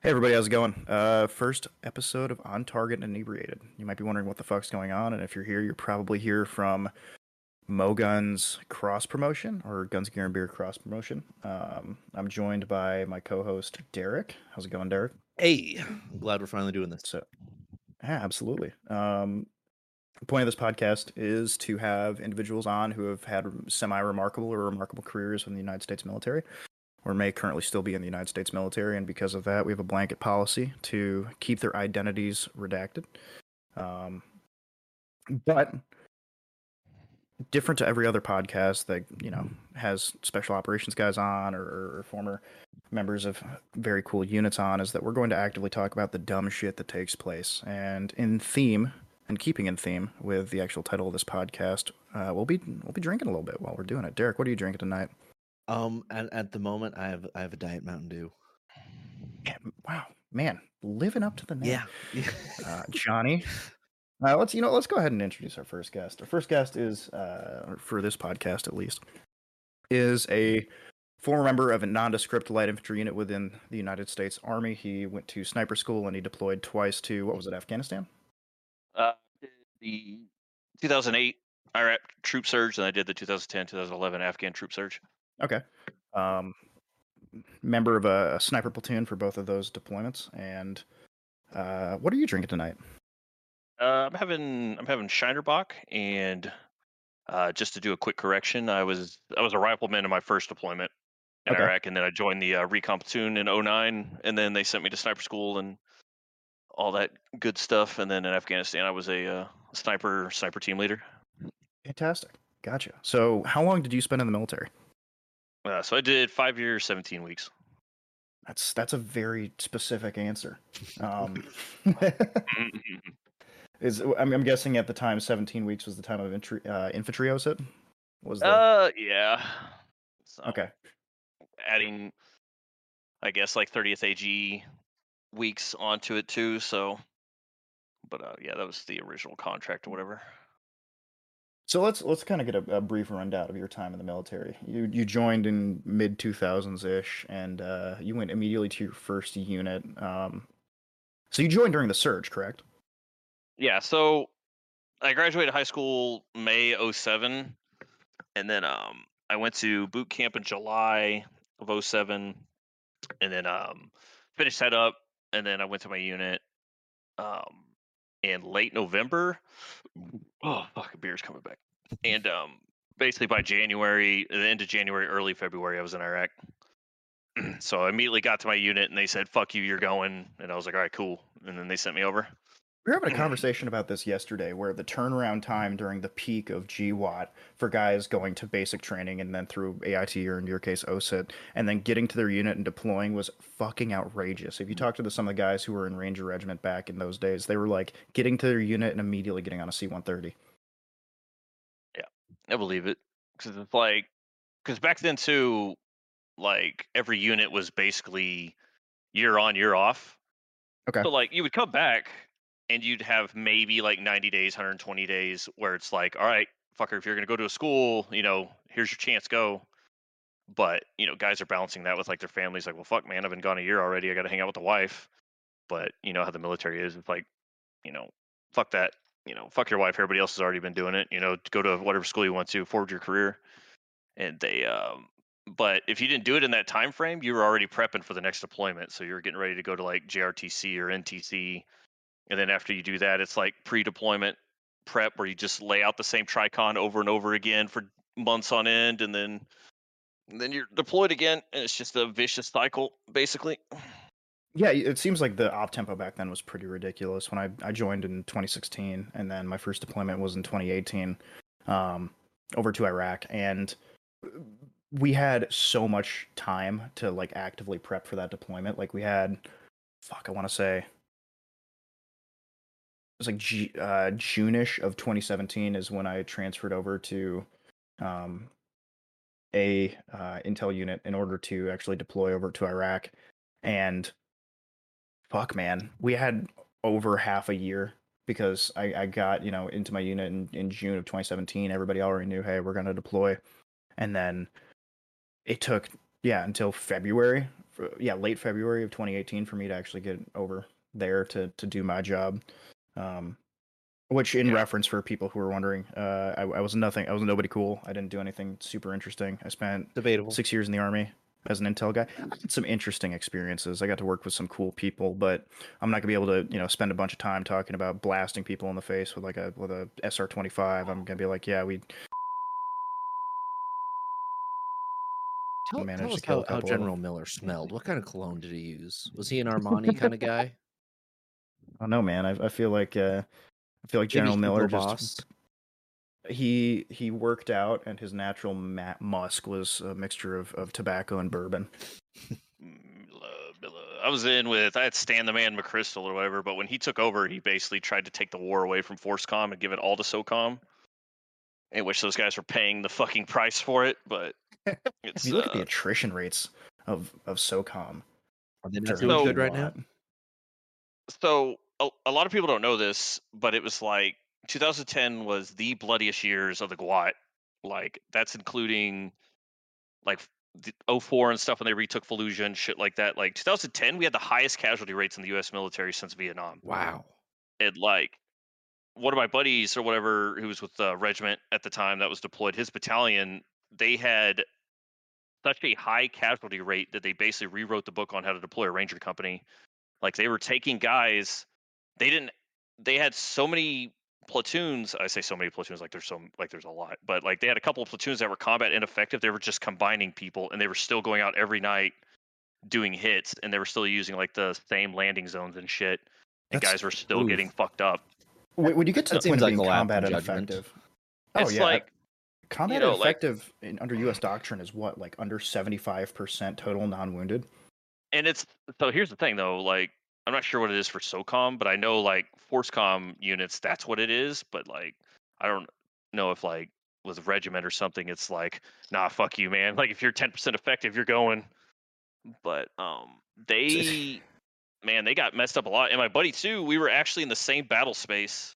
Hey everybody, how's it going? Uh, first episode of On Target and Inebriated. You might be wondering what the fuck's going on, and if you're here, you're probably here from Mo Guns cross promotion or Guns Gear and Beer cross promotion. Um, I'm joined by my co-host Derek. How's it going, Derek? Hey, I'm glad we're finally doing this. So, yeah, absolutely. Um, the point of this podcast is to have individuals on who have had semi-remarkable or remarkable careers in the United States military or may currently still be in the United States military, and because of that, we have a blanket policy to keep their identities redacted. Um, but different to every other podcast that you know has special operations guys on or, or former members of very cool units on is that we're going to actively talk about the dumb shit that takes place. And in theme and keeping in theme with the actual title of this podcast uh, we'll be we'll be drinking a little bit while we're doing it. Derek what are you drinking tonight Um, and at the moment, I have I have a diet Mountain Dew. yeah, wow man living up to the name Yeah, uh, Johnny. Uh, let's you know let's go ahead and introduce our first guest. Our first guest is uh, for this podcast at least is a former member of a nondescript light infantry unit within the United States Army. He went to sniper school and he deployed twice to what was it Afghanistan? Uh, the 2008 Iraq troop surge, and I did the 2010 2011 Afghan troop surge. Okay. Um, member of a, a sniper platoon for both of those deployments. And uh, what are you drinking tonight? Uh, I'm having I'm having Shiner Bock, and uh, just to do a quick correction, I was I was a rifleman in my first deployment in Okay. Iraq, and then I joined the uh, recon platoon in 09, and then they sent me to sniper school and all that good stuff, and then in Afghanistan I was a uh, sniper sniper team leader. Fantastic. Gotcha. So, how long did you spend in the military? Uh, so I did five years, 17 weeks. That's that's a very specific answer. Um, is I'm, I'm guessing at the time 17 weeks was the time of infantry uh, infantry OSUT. Was the, Uh, yeah. So, okay? adding, I guess, like 30th AG weeks onto it too. So, but uh, yeah, that was the original contract or whatever. So let's let's kind of get a, a brief rundown of your time in the military. You you joined in mid 2000s ish, and uh, you went immediately to your first unit. Um, so you joined during the surge, correct? Yeah. So I graduated high school May 07, and then um I went to boot camp in July of 07, and then um finished that up, and then I went to my unit um in late November. Oh fuck, beer's coming back. And um basically by January, the end of January, early February, I was in Iraq. so I immediately got to my unit and they said, "Fuck you, you're going." And I was like, "All right, cool." And then they sent me over. We were having a mm-hmm. conversation about this yesterday, where the turnaround time during the peak of GWOT for guys going to basic training and then through AIT or in your case OSUT, and then getting to their unit and deploying was fucking outrageous. If you mm-hmm. talk to the, some of the guys who were in Ranger Regiment back in those days, they were like getting to their unit and immediately getting on a C-130. Yeah, I believe it because it's like because back then too, like every unit was basically year on, year off. Okay. So like you would come back and you'd have maybe like 90 days, 120 days where it's like, all right, fucker, if you're gonna go to a school, you know, here's your chance, go. But you know, guys are balancing that with like their families, like, well, fuck, man, I've been gone a year already. I got to hang out with the wife. But you know how the military is. It's like, you know, fuck that. You know, fuck your wife. Everybody else has already been doing it. You know, go to whatever school you want to, forward your career. And they, um, but if you didn't do it in that time frame, you were already prepping for the next deployment. So you're getting ready to go to like JRTC or NTC, and then after you do that, it's like pre-deployment prep where you just lay out the same tricon over and over again for months on end, and then and then you're deployed again, and it's just a vicious cycle, basically. Yeah, it seems like the op tempo back then was pretty ridiculous. When I, I joined in 2016, and then my first deployment was in 2018, um, over to Iraq, and we had so much time to like actively prep for that deployment. Like we had, fuck, I want to say, was like G, uh, June-ish of 2017 is when I transferred over to um, a uh, intel unit in order to actually deploy over to Iraq, and fuck man we had over half a year because I, I got you know into my unit in, in june of 2017 everybody already knew hey we're to deploy. And then it took yeah until february for, yeah, late February of 2018 for me to actually get over there to to do my job. Um, which, in Yeah. reference for people who are wondering, uh, I, I was nothing. I was nobody cool. I didn't do anything super interesting. I spent Debatable. six years in the army as an intel guy. I had some interesting experiences. I got to work with some cool people, but I'm not gonna be able to, you know, spend a bunch of time talking about blasting people in the face with like a with a SR25. I'm gonna be like, yeah, we Tell, managed tell to us how, how couple of 'em. General Miller smelled. What kind of cologne did he use? Was he an Armani kind of guy? I don't know, man. I, I feel like uh, I feel like General Hugo Miller Boss? just he he worked out, and his natural ma- musk was a mixture of, of tobacco and bourbon. Milla, Milla. I was in with I had Stan the Man McChrystal or whatever, but when he took over, he basically tried to take the war away from FORSCOM and give it all to SOCOM, in which those guys were paying the fucking price for it. But it's If you look at uh, the attrition rates of of SOCOM, Are they they're not doing So- good right now? so Oh, a, a lot of people don't know this, but it was like 2010 was the bloodiest years of the GWOT. Like that's including like the 04 and stuff when they retook Fallujah and shit like that. Like 2010, we had the highest casualty rates in the U.S. military since Vietnam. Wow. And like one of my buddies or whatever who was with the regiment at the time that was deployed, his battalion, they had such a high casualty rate that they basically rewrote the book on how to deploy a ranger company. Like they were taking guys, they didn't. They had so many platoons. I say so many platoons, like there's so like there's a lot, but like they had a couple of platoons that were combat ineffective. They were just combining people, and they were still going out every night doing hits, and they were still using like the same landing zones and shit. And That's- guys were still oof. getting fucked up. When when you get to That the point seems of like being a lapse in combat ineffective, oh it's yeah, like combat know, like- ineffective in, under U.S. doctrine is what like under seventy five percent total non wounded. and it's so here's the thing though like i'm not sure what it is for socom but i know like forscom units that's what it is but like i don't know if like with regiment or something it's like nah fuck you man. Like if you're 10% effective you're going. But um they man they got messed up a lot. And my buddy too we were actually in the same battle space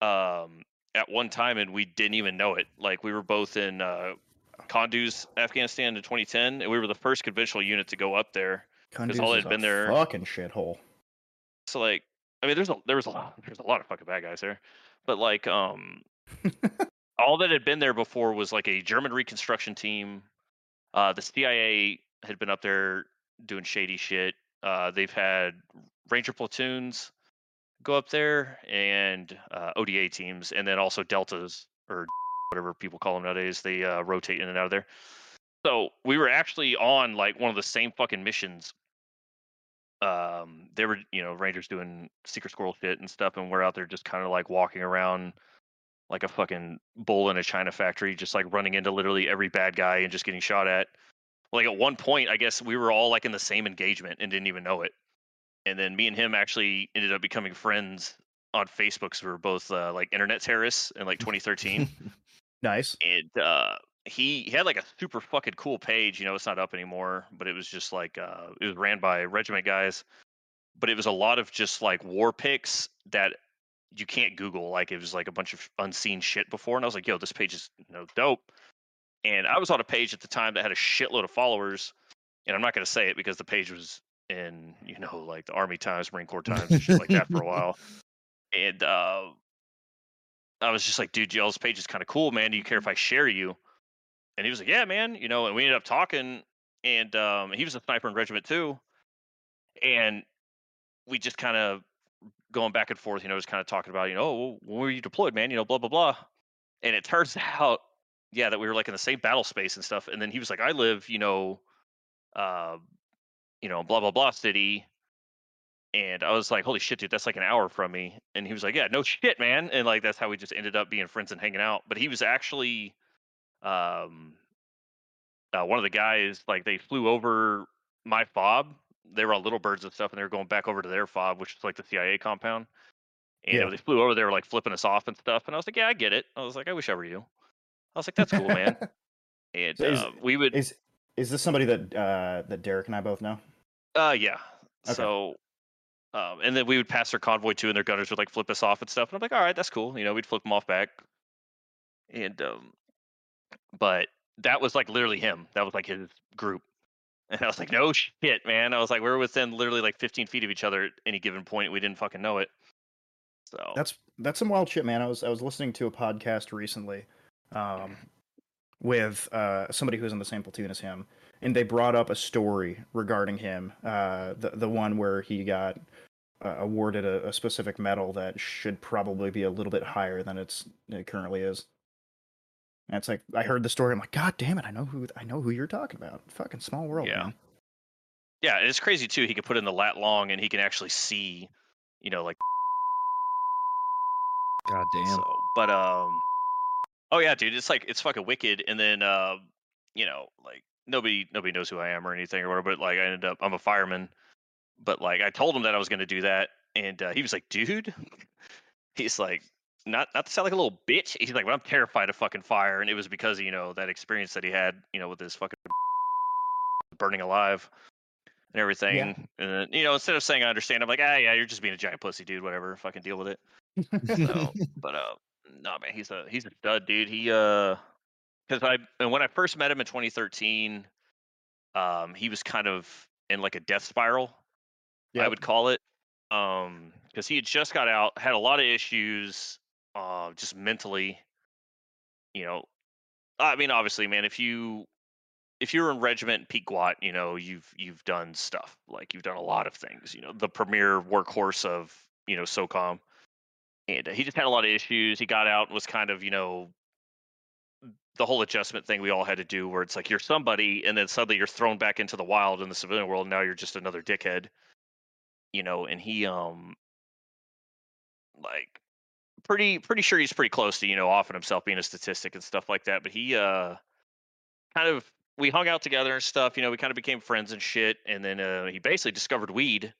um at one time and we didn't even know it. Like we were both in uh Kunduz, Afghanistan in 2010, and we were the first conventional unit to go up there. Kunduz all had been there- Fucking shithole. So like, I mean, there's a there was a lot there's a lot of fucking bad guys there, but like, um, all that had been there before was like a German reconstruction team. Uh, the CIA had been up there doing shady shit. Uh, they've had Ranger platoons go up there and uh, ODA teams, and then also deltas or whatever people call them nowadays. They uh, rotate in and out of there. So we were actually on like one of the same fucking missions. Um they were you know rangers doing secret squirrel shit and stuff and we're out there just kind of like walking around like a fucking bull in a china factory just like running into literally every bad guy and just getting shot at. Like at one point i guess we were all like in the same engagement and didn't even know it. And then me and him actually ended up becoming friends on facebook because we were both uh, like internet terrorists in like 2013 Nice. and uh he, he had like a super fucking cool page you know it's not up anymore but it was just like uh it was ran by regiment guys but it was a lot of just like war pics that you can't google like it was like a bunch of unseen shit before and i was like yo this page is you know dope and i was on a page at the time that had a shitload of followers and i'm not going to say it because the page was in you know like the army times marine corps times and shit like that for a while and uh I was just like, dude, y'all's page is kind of cool, man. Do you care if I share you? And he was like, yeah, man. You know, and we ended up talking, and um, he was a sniper in regiment too, and we just kind of going back and forth, you know, just kind of talking about, you know, oh, when were you deployed, man? You know, blah blah blah. And it turns out, yeah, that we were like in the same battle space and stuff. And then he was like, I live, you know, uh, you know, blah blah blah city. And I was like, holy shit, dude, that's like an hour from me. And he was like, yeah, no shit, man. And like, that's how we just ended up being friends and hanging out. But he was actually, um, uh, one of the guys, like, they flew over my fob. They were on Little Birds and stuff, and they were going back over to their fob, which is like the CIA compound. And Yeah. they flew over, they were like flipping us off and stuff. And I was like, yeah, I get it. I was like, I wish I were you. I was like, that's cool, man. And So is- uh, we would, Is is this somebody that uh, that Derek and I both know? Uh, yeah. Okay. So, um, and then we would pass their convoy too, and their gunners would like flip us off and stuff. And I'm like, all right, that's cool. You know, we'd flip them off back. And um, but that was like literally him. That was like his group. And I was like, no shit, man. I was like, we're within literally like 15 feet of each other at any given point. We didn't fucking know it. So That's that's some wild shit, man. I was I was listening to a podcast recently, um, with uh somebody who's in the same platoon as him, and they brought up a story regarding him. Uh, the the one where he got uh, awarded a, a specific medal that should probably be a little bit higher than it's it currently is. And it's like I heard the story. I'm like, God damn it! I know who I know who you're talking about. Fucking small world, Yeah. man. yeah, and it's crazy too. He could put in the lat long and he can actually see, you know, like God damn. So, but um, oh yeah, dude, it's like it's fucking wicked. And then uh, you know, like nobody nobody knows who I am or anything or whatever. But like I ended up I'm a fireman. But like I told him that I was going to do that, and uh, he was like, dude, he's like. Not, not to sound like a little bitch. He's like, well, I'm terrified of fucking fire, and it was because you know that experience that he had, you know, with his fucking burning alive and everything. And then, you know, instead of saying I understand, I'm like, ah, yeah, you're just being a giant pussy, dude. Whatever, fucking deal with it. So, but uh, no man, he's a he's a stud, dude. He uh, because I and when I first met him in 2013, um, he was kind of in like a death spiral, I would call it, um, because he had just got out, had a lot of issues, uh, just mentally. You know, I mean, obviously, man, if you if you're in regiment Pequot, you know, you've you've done stuff like you've done a lot of things. You know, the premier workhorse of you know SOCOM, and uh, he just had a lot of issues. He got out and was kind of you know the whole adjustment thing we all had to do, where it's like you're somebody, and then suddenly you're thrown back into the wild in the civilian world. And now you're just another dickhead, you know. And he um like pretty pretty sure he's pretty close to you know offing himself being a statistic and stuff like that. But he uh kind of we hung out together and stuff. You know, we kind of became friends and shit. And then uh, he basically discovered weed.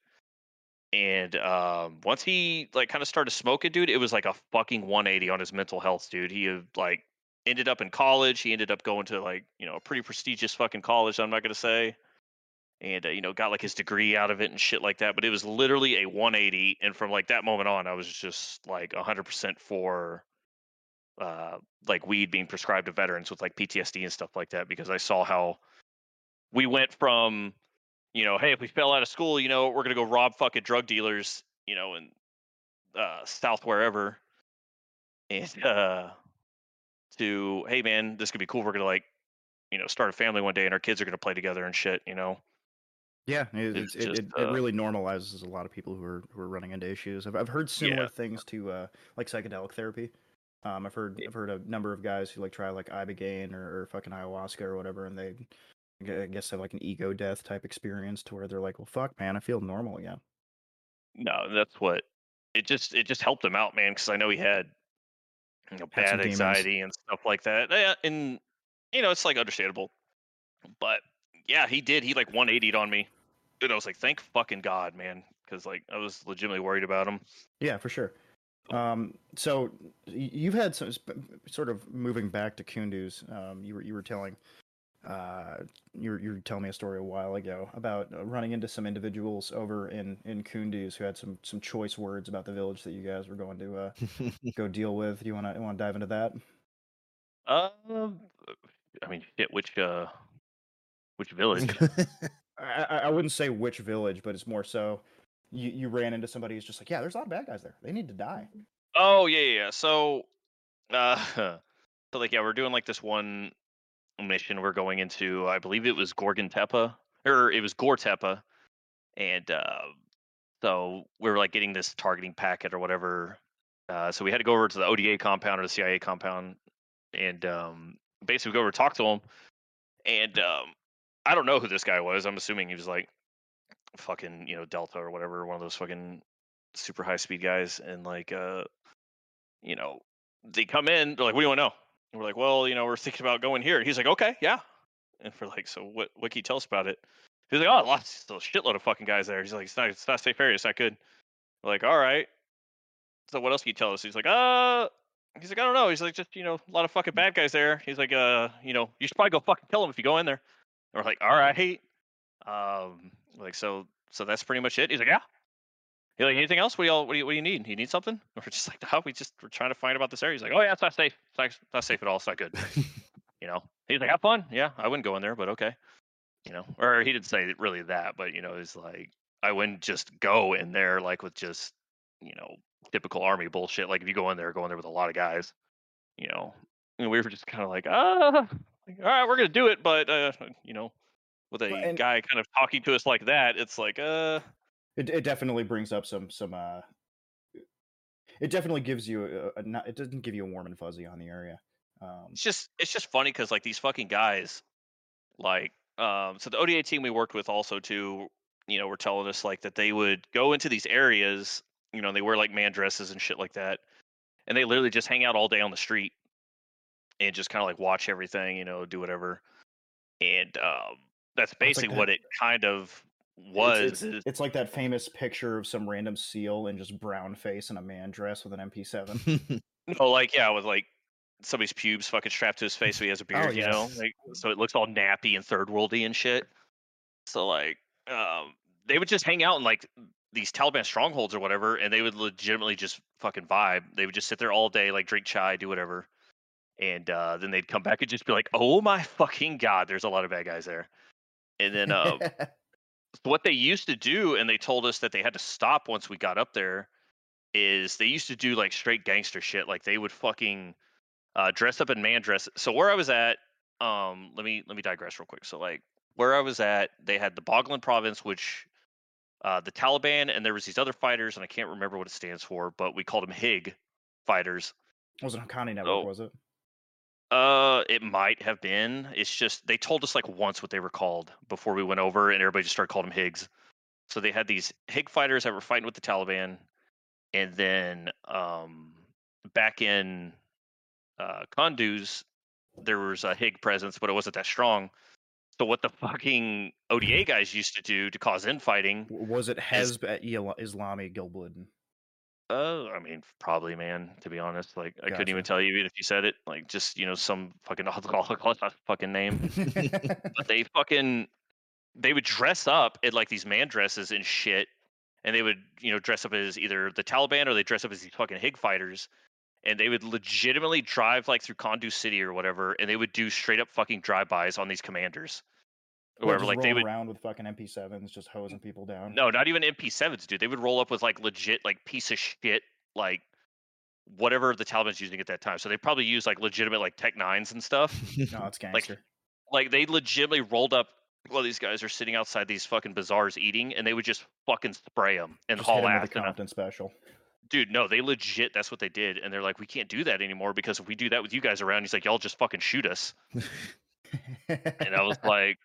And um, once he like kind of started smoking, dude, it was like a fucking 180 on his mental health, dude. He like ended up in college. He ended up going to like you know a pretty prestigious fucking college. I'm not gonna say. And uh, you know, got like his degree out of it and shit like that. But it was literally a 180, and from like that moment on, I was just like 100% for uh, like weed being prescribed to veterans with like PTSD and stuff like that because I saw how we went from, you know, hey, if we fell out of school, you know, we're gonna go rob fucking drug dealers, you know, in uh, South wherever, and uh, to hey man, this could be cool. We're gonna like, you know, start a family one day and our kids are gonna play together and shit, you know. Yeah, it, It's it, just, it, uh, it really normalizes a lot of people who are who are running into issues. I've I've heard similar Yeah. things to uh, like psychedelic therapy. Um, I've heard. I've heard a number of guys who like try like ibogaine or, or fucking ayahuasca or whatever, and they I guess have like an ego death type experience to where they're like, well, fuck, man, I feel normal again. No, that's what it just it just helped him out, man, because I know he had you know Had bad demons. anxiety and stuff like that. And you know it's like understandable, but yeah, he did. He like 180'd on me, and I was like, thank fucking god, man, because like I was legitimately worried about him. Yeah, for sure. Um, so you've had some sort of moving back to Kunduz. Um, you were you were telling, uh, you were, you were telling me a story a while ago about uh, running into some individuals over in in Kunduz who had some some choice words about the village that you guys were going to uh, go deal with. Do you want to want to dive into that? Um, I mean, shit, which uh, which village? I, I wouldn't say which village, but it's more so. You, you ran into somebody who's just like, yeah, there's a lot of bad guys there. They need to die. Oh yeah, yeah. yeah. So, uh, so like yeah, we're doing like this one mission. We're going into, I believe it was Gorgon Tepa, or it was Gore Tepa, and uh, so we were like getting this targeting packet or whatever. Uh, so we had to go over to the ODA compound or the CIA compound, and um, basically go over talk to them. And um, I don't know who this guy was. I'm assuming he was like fucking you know Delta or whatever, one of those fucking super high speed guys. And like uh, you know, they come in, they're like, "What do you want to know?" And we're like, "Well, you know, we're thinking about going here." And he's like, "Okay, yeah." And we're like, "So what? What can you tell us about it?" He's like, "Oh, lots, a shitload of fucking guys there." He's like, "It's not, it's not safe area. It's not good." We're like, "All right." So what else can you tell us? He's like, "Uh." He's like, I don't know. He's like, just you know, a lot of fucking bad guys there. He's like, uh, you know, you should probably go fucking kill them if you go in there. We're like, all right. Um, like so, so that's pretty much it. He's like, yeah. He's like, anything else? What do y'all, what do you, what do you need? You need something? We're just like, no, we just we're trying to find out about this area. He's like, oh yeah, it's not safe. It's not, it's not safe at all. It's not good. you know. He's like, have fun. Yeah, I wouldn't go in there, but okay. you know, or he didn't say really that, but you know, it's like I wouldn't just go in there like with just you know typical army bullshit. Like if you go in there, go in there with a lot of guys, you know. And we were just kind of like, ah, like, all right, we're gonna do it, but uh, you know, with a and- guy kind of talking to us like that, it's like, uh, It, it definitely brings up some some uh it definitely gives you a, a not, it doesn't give you a warm and fuzzy on the area. Um it's just it's just funny because like these fucking guys, like, um, so the ODA team we worked with also too, you know, were telling us like that they would go into these areas, you know, they wear like man dresses and shit like that, and they literally just hang out all day on the street and just kind of like watch everything, you know, do whatever, and um, that's like basically that- what it kind of was. it's, is- it's like that famous picture of some random seal in just brown face and a man dress with an MP7. Oh, like yeah, with like somebody's pubes fucking strapped to his face so he has a beard, you know, like so it looks all nappy and third worldy and shit. So like, um, they would just hang out in like these Taliban strongholds or whatever, and they would legitimately just fucking vibe. They would just sit there all day, like drink chai, do whatever, and uh, then they'd come back and just be like, "Oh my fucking god, there's a lot of bad guys there." And then uh, what they used to do, and they told us that they had to stop once we got up there, is they used to do like straight gangster shit. Like they would fucking uh, dress up in man dress. So where I was at, um, let me let me digress real quick. So like where I was at, they had the Baghlan province, which uh, the Taliban, and there was these other fighters, and I can't remember what it stands for, but we called them HIG fighters. It wasn't Haqqani Network, Oh. was it? Uh, it might have been. It's just they told us like once what they were called before we went over, and everybody just started calling them Higgs. So they had these Hig fighters that were fighting with the Taliban, and then um, back in uh, Kunduz, there was a Hig presence, but it wasn't that strong. So what the fucking ODA guys used to do to cause infighting? Was it Hezb at Isla- Islami Gulbuddin? Uh, I mean, probably, man. To be honest, like I couldn't even Gotcha. tell you even if you said it. Like just you know some fucking fucking name. but they fucking they would dress up in like these man dresses and shit and they would you know dress up as either the taliban or they dress up as these fucking hig fighters and they would legitimately drive like through Kunduz city or whatever and they would do straight up fucking drive-bys on these commanders just like they would around with fucking MP7s, just hosing people down. no not even mp7s dude they would roll up with like legit like piece of shit like whatever the taliban's using at that time so they probably use like legitimate like tech nines and stuff no, it's gangster. like they legitimately rolled up while these guys are sitting outside these fucking bazaars eating, and they would just fucking spray them and just haul ass. Compton special. Dude, no, they legit. That's what they did, and they're like, we can't do that anymore because if we do that with you guys around, he's like, y'all just fucking shoot us. And I was like,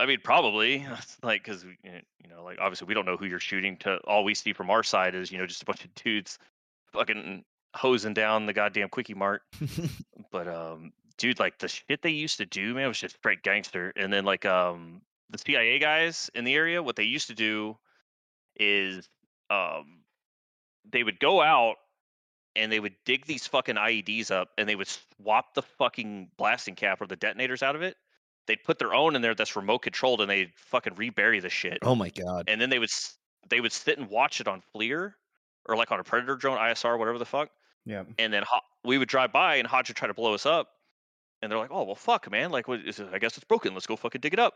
I mean, probably, like, because you know, like obviously we don't know who you're shooting. To all we see from our side is you know just a bunch of dudes fucking hosing down the goddamn quickie mart. But um, dude, like the shit they used to do, man, was just straight gangster. And then like um, the CIA guys in the area, what they used to do is um, they would go out and they would dig these fucking IEDs up and they would swap the fucking blasting cap or the detonators out of it. They'd put their own in there that's remote controlled and they'd fucking rebury the shit. oh my god. And then they would they would sit and watch it on FLIR or like on a Predator drone, ISR, whatever the fuck yeah. and then we would drive by and Hodge would try to blow us up and they're like oh well fuck man like what is it? i guess it's broken let's go fucking dig it up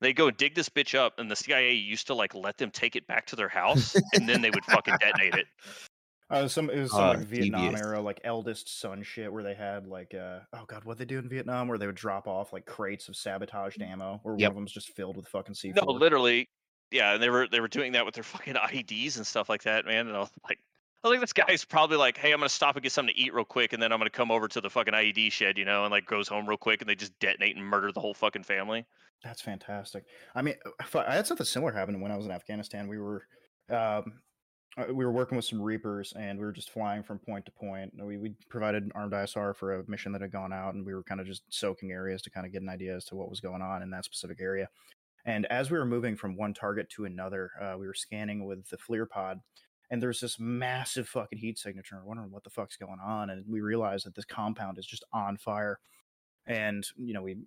they go and dig this bitch up and the cia used to like let them take it back to their house and then they would fucking detonate it Uh, some it was some Ah, like Vietnam devious. era like eldest son shit where they had like uh oh god what they do in Vietnam where they would drop off like crates of sabotaged ammo where Yep. one of them's just filled with fucking C4. no literally yeah and they were they were doing that with their fucking ieds and stuff like that man and i was like I think this guy's probably like, "Hey, I'm gonna stop and get something to eat real quick, and then I'm gonna come over to the fucking IED shed, you know," and like goes home real quick, and they just detonate and murder the whole fucking family. That's fantastic. I mean, uh, I had something similar happen when I was in Afghanistan. We were, um, uh, we were working with some Reapers, and we were just flying from point to point. We we provided armed ISR for a mission that had gone out, and we were kind of just soaking areas to kind of get an idea as to what was going on in that specific area. And as we were moving from one target to another, uh, we were scanning with the FLIR pod, and there's this massive fucking heat signature. We're wondering what the fuck's going on, and we realized that this compound is just on fire. And you know, we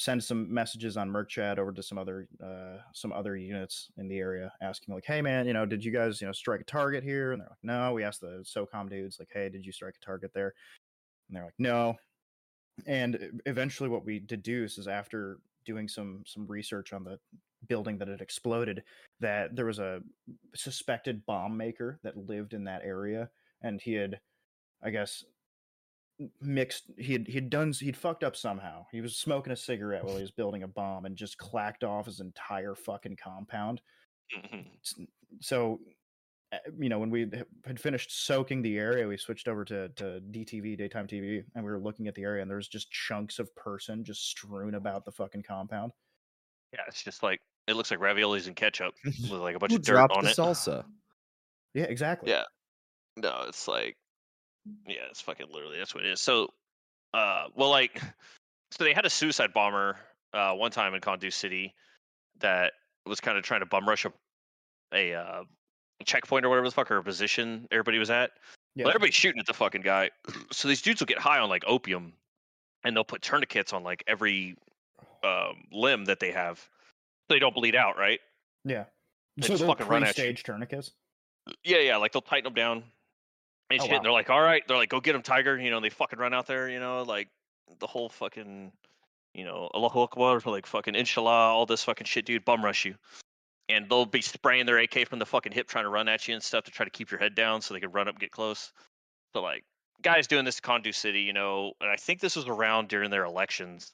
send some messages on mIRC chat over to some other uh, some other units in the area, asking like, "Hey, man, you know, did you guys you know strike a target here?" And they're like, "No." We asked the SOCOM dudes like, "Hey, did you strike a target there?" And they're like, "No." And eventually, what we deduce is after doing some some research on the building that had exploded that there was a suspected bomb maker that lived in that area and he had i guess mixed he had he'd done he'd fucked up somehow he was smoking a cigarette while he was building a bomb and just clacked off his entire fucking compound Mhm. So uh, you know when we had finished soaking the area we switched over to, to dtv daytime tv and we were looking at the area and there was just chunks of person just strewn about the fucking compound yeah, it's just like it looks like raviolis and ketchup with like a bunch Who of dirt on the it. salsa? yeah exactly Yeah. No, it's like, yeah, it's fucking literally that's what it is. So, uh, well, like, so they had a suicide bomber uh one time in Kunduz City that was kind of trying to bum rush a a uh, checkpoint or whatever the fuck or a position everybody was at. yeah Well, everybody's shooting at the fucking guy. So these dudes will get high on like opium, and they'll put tourniquets on like every um, limb that they have, so they don't bleed out, right? yeah They so just fucking run at you. pre-stage tourniquets Yeah, yeah. Like they'll tighten them down and Oh, shit. And they're like, all right. They're like, go get him, Tiger. You know, they fucking run out there. You know, like the whole fucking, you know, Allahu Akbar, like fucking Inshallah, all this fucking shit, dude. Bum rush you. And they'll be spraying their AK from the fucking hip, trying to run at you and stuff to try to keep your head down so they can run up and get close. So like, guys doing this to Kunduz City, you know, and I think this was around during their elections.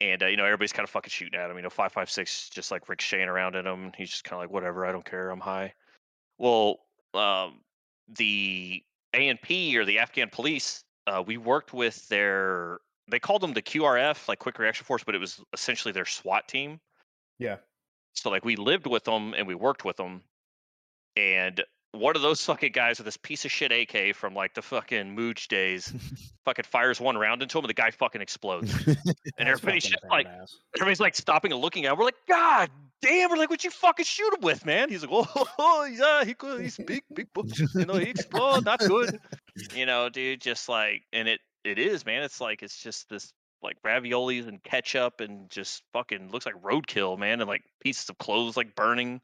And uh, you know everybody's kind of fucking shooting at him. You know, five five six just like ricocheting around at him. He's just kind of like, whatever, I don't care, I'm high. Well, um, the ANP or the Afghan police, uh, we worked with their. They called them the QRF, like Quick Reaction Force, but it was essentially their SWAT team. yeah So like we lived with them and we worked with them, and one of those fucking guys with this piece of shit AK from like the fucking Muj days, fucking fires one round into him, and the guy fucking explodes. and everybody's just like, badass. everybody's like stopping and looking at. Him. We're like, God damn! We're like, what you fucking shoot him with, man? He's like, oh, oh yeah, he could, he's big, big, you know, he explode, not good. You know, dude, just like, and it, it is, man. It's like, it's just this like raviolis and ketchup and just fucking looks like roadkill, man, and like pieces of clothes like burning.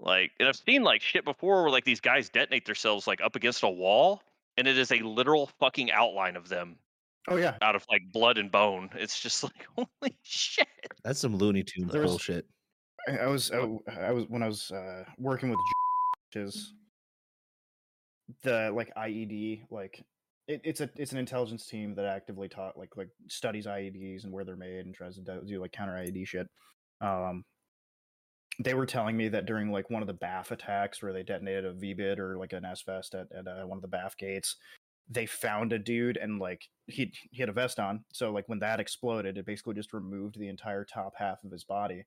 Like, and I've seen like shit before where like these guys detonate themselves like up against a wall, and it is a literal fucking outline of them oh yeah out of like blood and bone. It's just like holy shit. That's some Looney Tunes There was- bullshit. I I was I, w- I was when I was uh, working with which is the like IED like it, it's a it's an intelligence team that actively taught like like studies IEDs and where they're made and tries to do, do like counter IED shit. Um, they were telling me that during like one of the BAF attacks where they detonated a VBIED or like an S vest at, at uh, one of the BAF gates, they found a dude and like he he had a vest on, so like when that exploded, it basically just removed the entire top half of his body,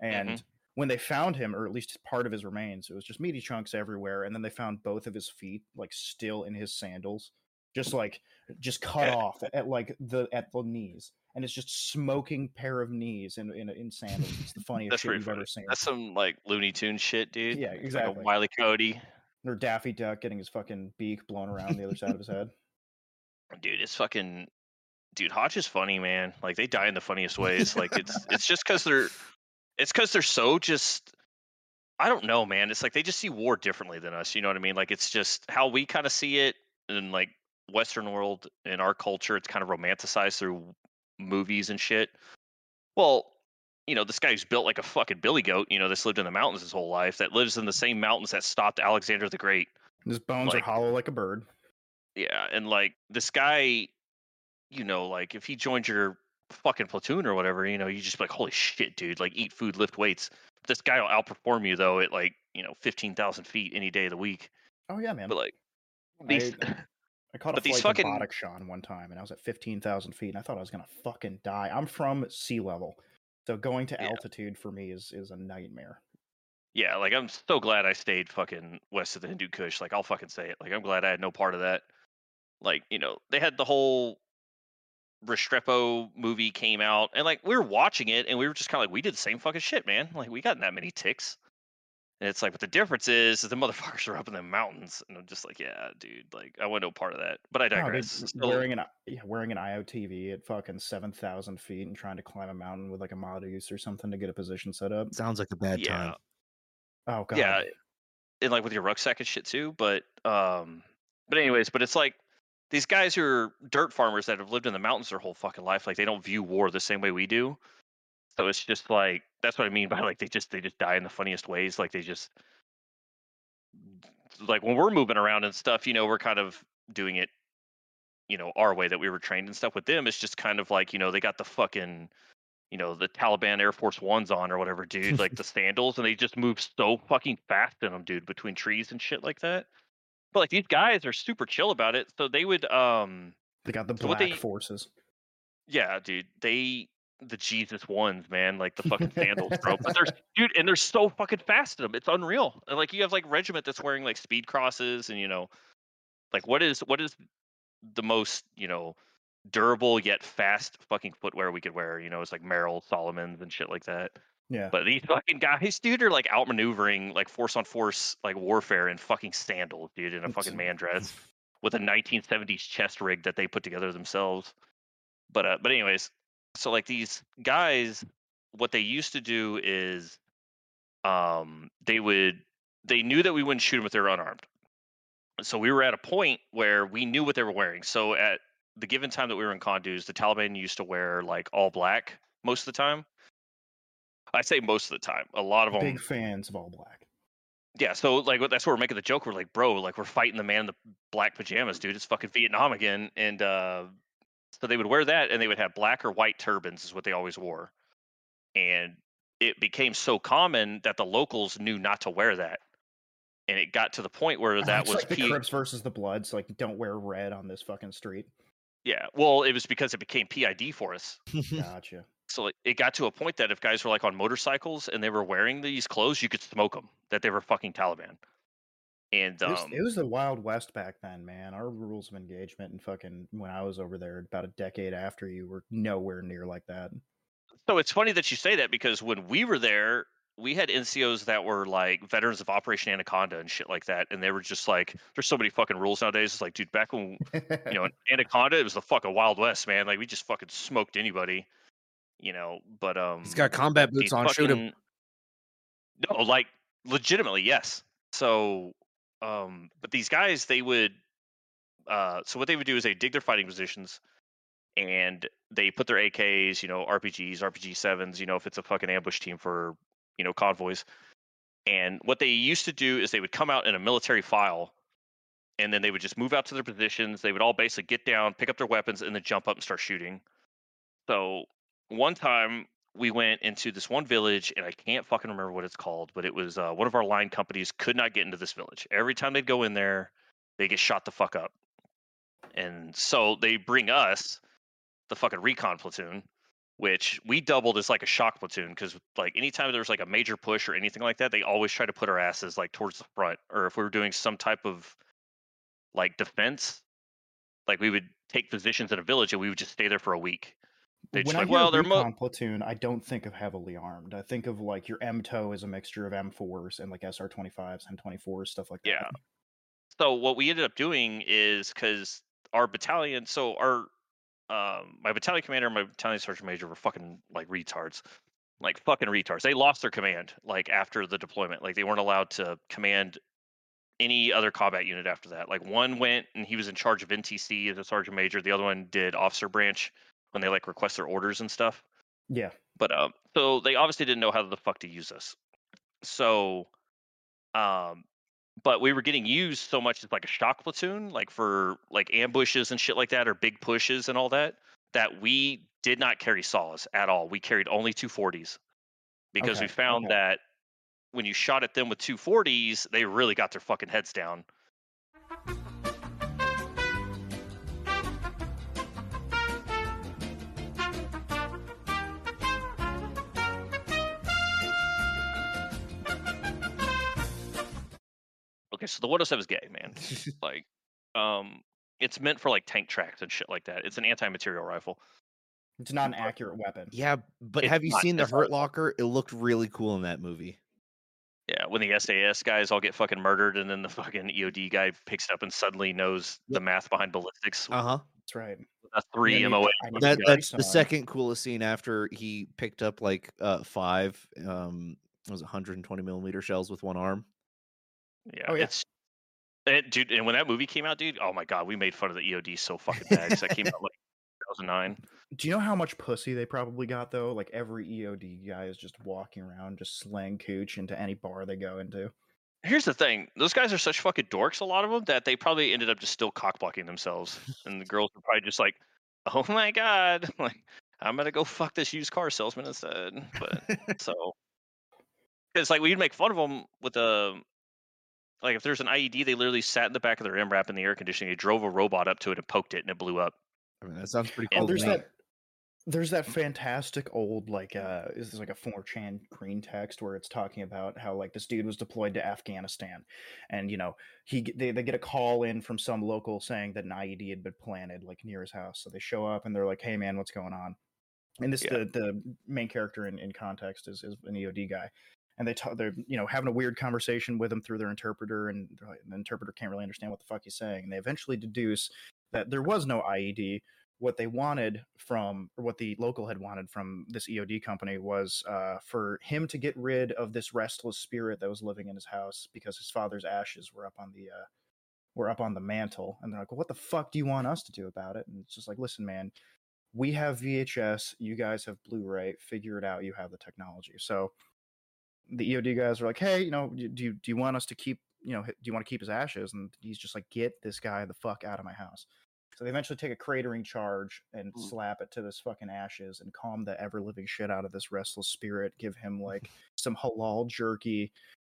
and when they found him, or at least part of his remains, it was just meaty chunks everywhere, and then they found both of his feet like still in his sandals, just like just cut off at, like the at the knees, and it's just smoking pair of knees in in, in sandals. It's the funniest That's shit you've funny. ever seen. That's some like Looney Tune shit, dude. Yeah, exactly. Like. Wiley Cody. or Daffy Duck getting his fucking beak blown around the other side of his head. Dude, it's fucking dude, Hodge is funny, man. Like they die in the funniest ways. Like it's it's just cause they're it's cause they're so just I don't know, man. It's like they just see war differently than us. You know what I mean? Like it's just how we kind of see it in like Western world in our culture. It's kind of romanticized through movies and shit. Well, you know, this guy who's built like a fucking billy goat. You know, this lived in the mountains his whole life. That lives in the same mountains that stopped Alexander the Great. His bones Like- are hollow like a bird. Yeah, and like this guy, you know, like if he joined your fucking platoon or whatever, you know, you just be like, holy shit, dude, like eat food, lift weights. This guy will outperform you though at like you know fifteen thousand feet any day of the week. Oh yeah, man. But like these, I caught a but these flight fucking- to Badakhshan one time, and I was at fifteen thousand feet, and I thought I was gonna fucking die. I'm from sea level, so going to Yeah. altitude for me is is a nightmare. yeah, like I'm so glad I stayed fucking west of the Hindu Kush. Like I'll fucking say it. Like I'm glad I had no part of that. Like you know they had the whole Restrepo movie came out, and like we were watching it, and we were just kind of like, we did the same fucking shit, man. Like we got that many ticks. And it's like, but the difference is, is the motherfuckers are up in the mountains, and I'm just like, yeah, dude, like I want no part of that. But I No, dude, digress. Still- wearing an yeah, wearing an IOTV at fucking seven thousand feet and trying to climb a mountain with like a Modus or something to get a position set up. Sounds like a bad yeah, time. Oh god. yeah, and like with your rucksack and shit too. But um, but anyways, but it's like these guys who are dirt farmers that have lived in the mountains their whole fucking life, like they don't view war the same way we do. So it's just like that's what I mean by like they just they just die in the funniest ways. Like they just like when we're moving around and stuff, you know, we're kind of doing it, you know, our way that we were trained and stuff. With them, it's just kind of like you know they got the fucking you know the Taliban Air Force Ones on or whatever, dude. like the sandals, and they just move so fucking fast in them, dude, between trees and shit like that. But like these guys are super chill about it, so they would um They got the So black they- forces. yeah, dude. They the Jesus ones, man, like the fucking sandals, bro. But they're dude, and they're so fucking fast in them. It's unreal. And like you have like regiment that's wearing like speed crosses, and you know, like what is what is the most you know durable yet fast fucking footwear we could wear? You know, it's like Merrell, Salomon's, and shit like that. Yeah. But these fucking guys, dude, are like outmaneuvering like force on force like warfare in fucking sandals, dude, in a fucking man dress with a 1970s chest rig that they put together themselves. But uh, but anyways, so like these guys, what they used to do is, um, they would they knew that we wouldn't shoot them if they were unarmed. So we were at a point where we knew what they were wearing. So at the given time that we were in Kunduz, the Taliban used to wear like all black most of the time. I say most of the time. A lot of them Big fans of all black. yeah, so like that's where we're making the joke. We're like, bro, like we're fighting the man in the black pajamas, dude. It's fucking Vietnam again. And uh so they would wear that and they would have black or white turbans is what they always wore. And it became so common that the locals knew not to wear that. And it got to the point where uh, that It's was like the P- Crips versus the Bloods. Like, don't wear red on this fucking street. yeah, well, it was because it became PID for us. Gotcha. So like, it got to a point that if guys were like on motorcycles and they were wearing these clothes, you could smoke them. That they were fucking Taliban. And It was, um, it was the Wild West back then, man. Our rules of engagement and fucking when I was over there about a decade after you were nowhere near like that. So it's funny that you say that because when we were there, we had NCOs that were like veterans of Operation Anaconda and shit like that, and they were just like, "There's so many fucking rules nowadays." It's like, dude, back when you know Anaconda, it was the fucking Wild West, man. Like we just fucking smoked anybody, you know. But um, He's got combat boots on. Shoot him. No, like legitimately, yes. So, um, but these guys, they would, uh, so what they would do is they dig their fighting positions, and they put their AKs, you know, RPGs, RPG sevens, you know, if it's a fucking ambush team for, you know, convoys. And what they used to do is they would come out in a military file, and then they would just move out to their positions. They would all basically get down, pick up their weapons, and then jump up and start shooting. So one time we went into this one village and I can't fucking remember what it's called, but it was uh, one of our line companies could not get into this village. Every time they'd go in there, they get shot the fuck up. And so they bring us the fucking recon platoon, which we doubled as like a shock platoon because like anytime there's like a major push or anything like that, they always try to put our asses like towards the front. Or if we were doing some type of like defense, like we would take positions in a village and we would just stay there for a week. They just when I like, hear well, they're mo- platoon, I don't think of heavily armed. I think of like your M2 is a mixture of M4s and like SR25s, M24s, stuff like that. Yeah. so what we ended up doing is because our battalion so our um my battalion commander and my battalion sergeant major were fucking like retards like fucking retards they lost their command like after the deployment like they weren't allowed to command any other combat unit after that like one went and he was in charge of ntc as a sergeant major the other one did officer branch when they like request their orders and stuff Yeah. but um, so they obviously didn't know how the fuck to use us. So, um, but we were getting used so much as like a shock platoon, like for like ambushes and shit like that, or big pushes and all that, that we did not carry saws at all. We carried only 240s because we found okay. that when you shot at them with 240s, they really got their fucking heads down. Okay, so the 107 is gay, man. like, um, it's meant for like tank tracks and shit like that. It's an anti-material rifle. It's not an accurate weapon. Yeah, but It's have you not- seen the Hurt Locker? It looked really cool in that movie. Yeah, when the SAS guys all get fucking murdered, and then the fucking EOD guy picks it up and suddenly knows the math behind ballistics. Uh huh. That's right. a three Yeah, MOA. That that's the second coolest scene after he picked up like uh five um what was 120 millimeter shells with one arm. Yeah, Oh, yeah. it's it, dude. And when that movie came out, dude, oh my god, we made fun of the EOD so fucking bad. 'cause that came out like 2009. Do you know how much pussy they probably got though? Like every EOD guy is just walking around, just slaying cooch into any bar they go into. Here's the thing: those guys are such fucking dorks, a lot of them, that they probably ended up just still cockblocking themselves, and the girls were probably just like, "Oh my god, like I'm gonna go fuck this used car salesman instead." But so, it's like we'd make fun of them with a like if there's an IED, they literally sat in the back of their MRAP in the air conditioning. They drove a robot up to it and poked it, and it blew up. I mean, that sounds pretty cool. Oh, there's that. There's that fantastic old like uh this is like a 4chan green text where it's talking about how like this dude was deployed to Afghanistan and you know he they, they get a call in from some local saying that an IED had been planted like near his house so they show up and they're like hey man what's going on and this Yeah. the the main character in, in context is, is an EOD guy and they they're you know having a weird conversation with him through their interpreter and the interpreter can't really understand what the fuck he's saying and they eventually deduce that there was no IED what they wanted from or what the local had wanted from this EOD company was uh, for him to get rid of this restless spirit that was living in his house because his father's ashes were up on the uh, were up on the mantle and they're like well, what the fuck do you want us to do about it? And it's just like listen man we have VHS you guys have Blu-ray figure it out you have the technology. So the EOD guys are like hey you know do you do you want us to keep you know do you want to keep his ashes and he's just like get this guy the fuck out of my house so they eventually take a cratering charge and Mm. slap it to this fucking ashes and calm the ever living shit out of this restless spirit. Give him like some halal jerky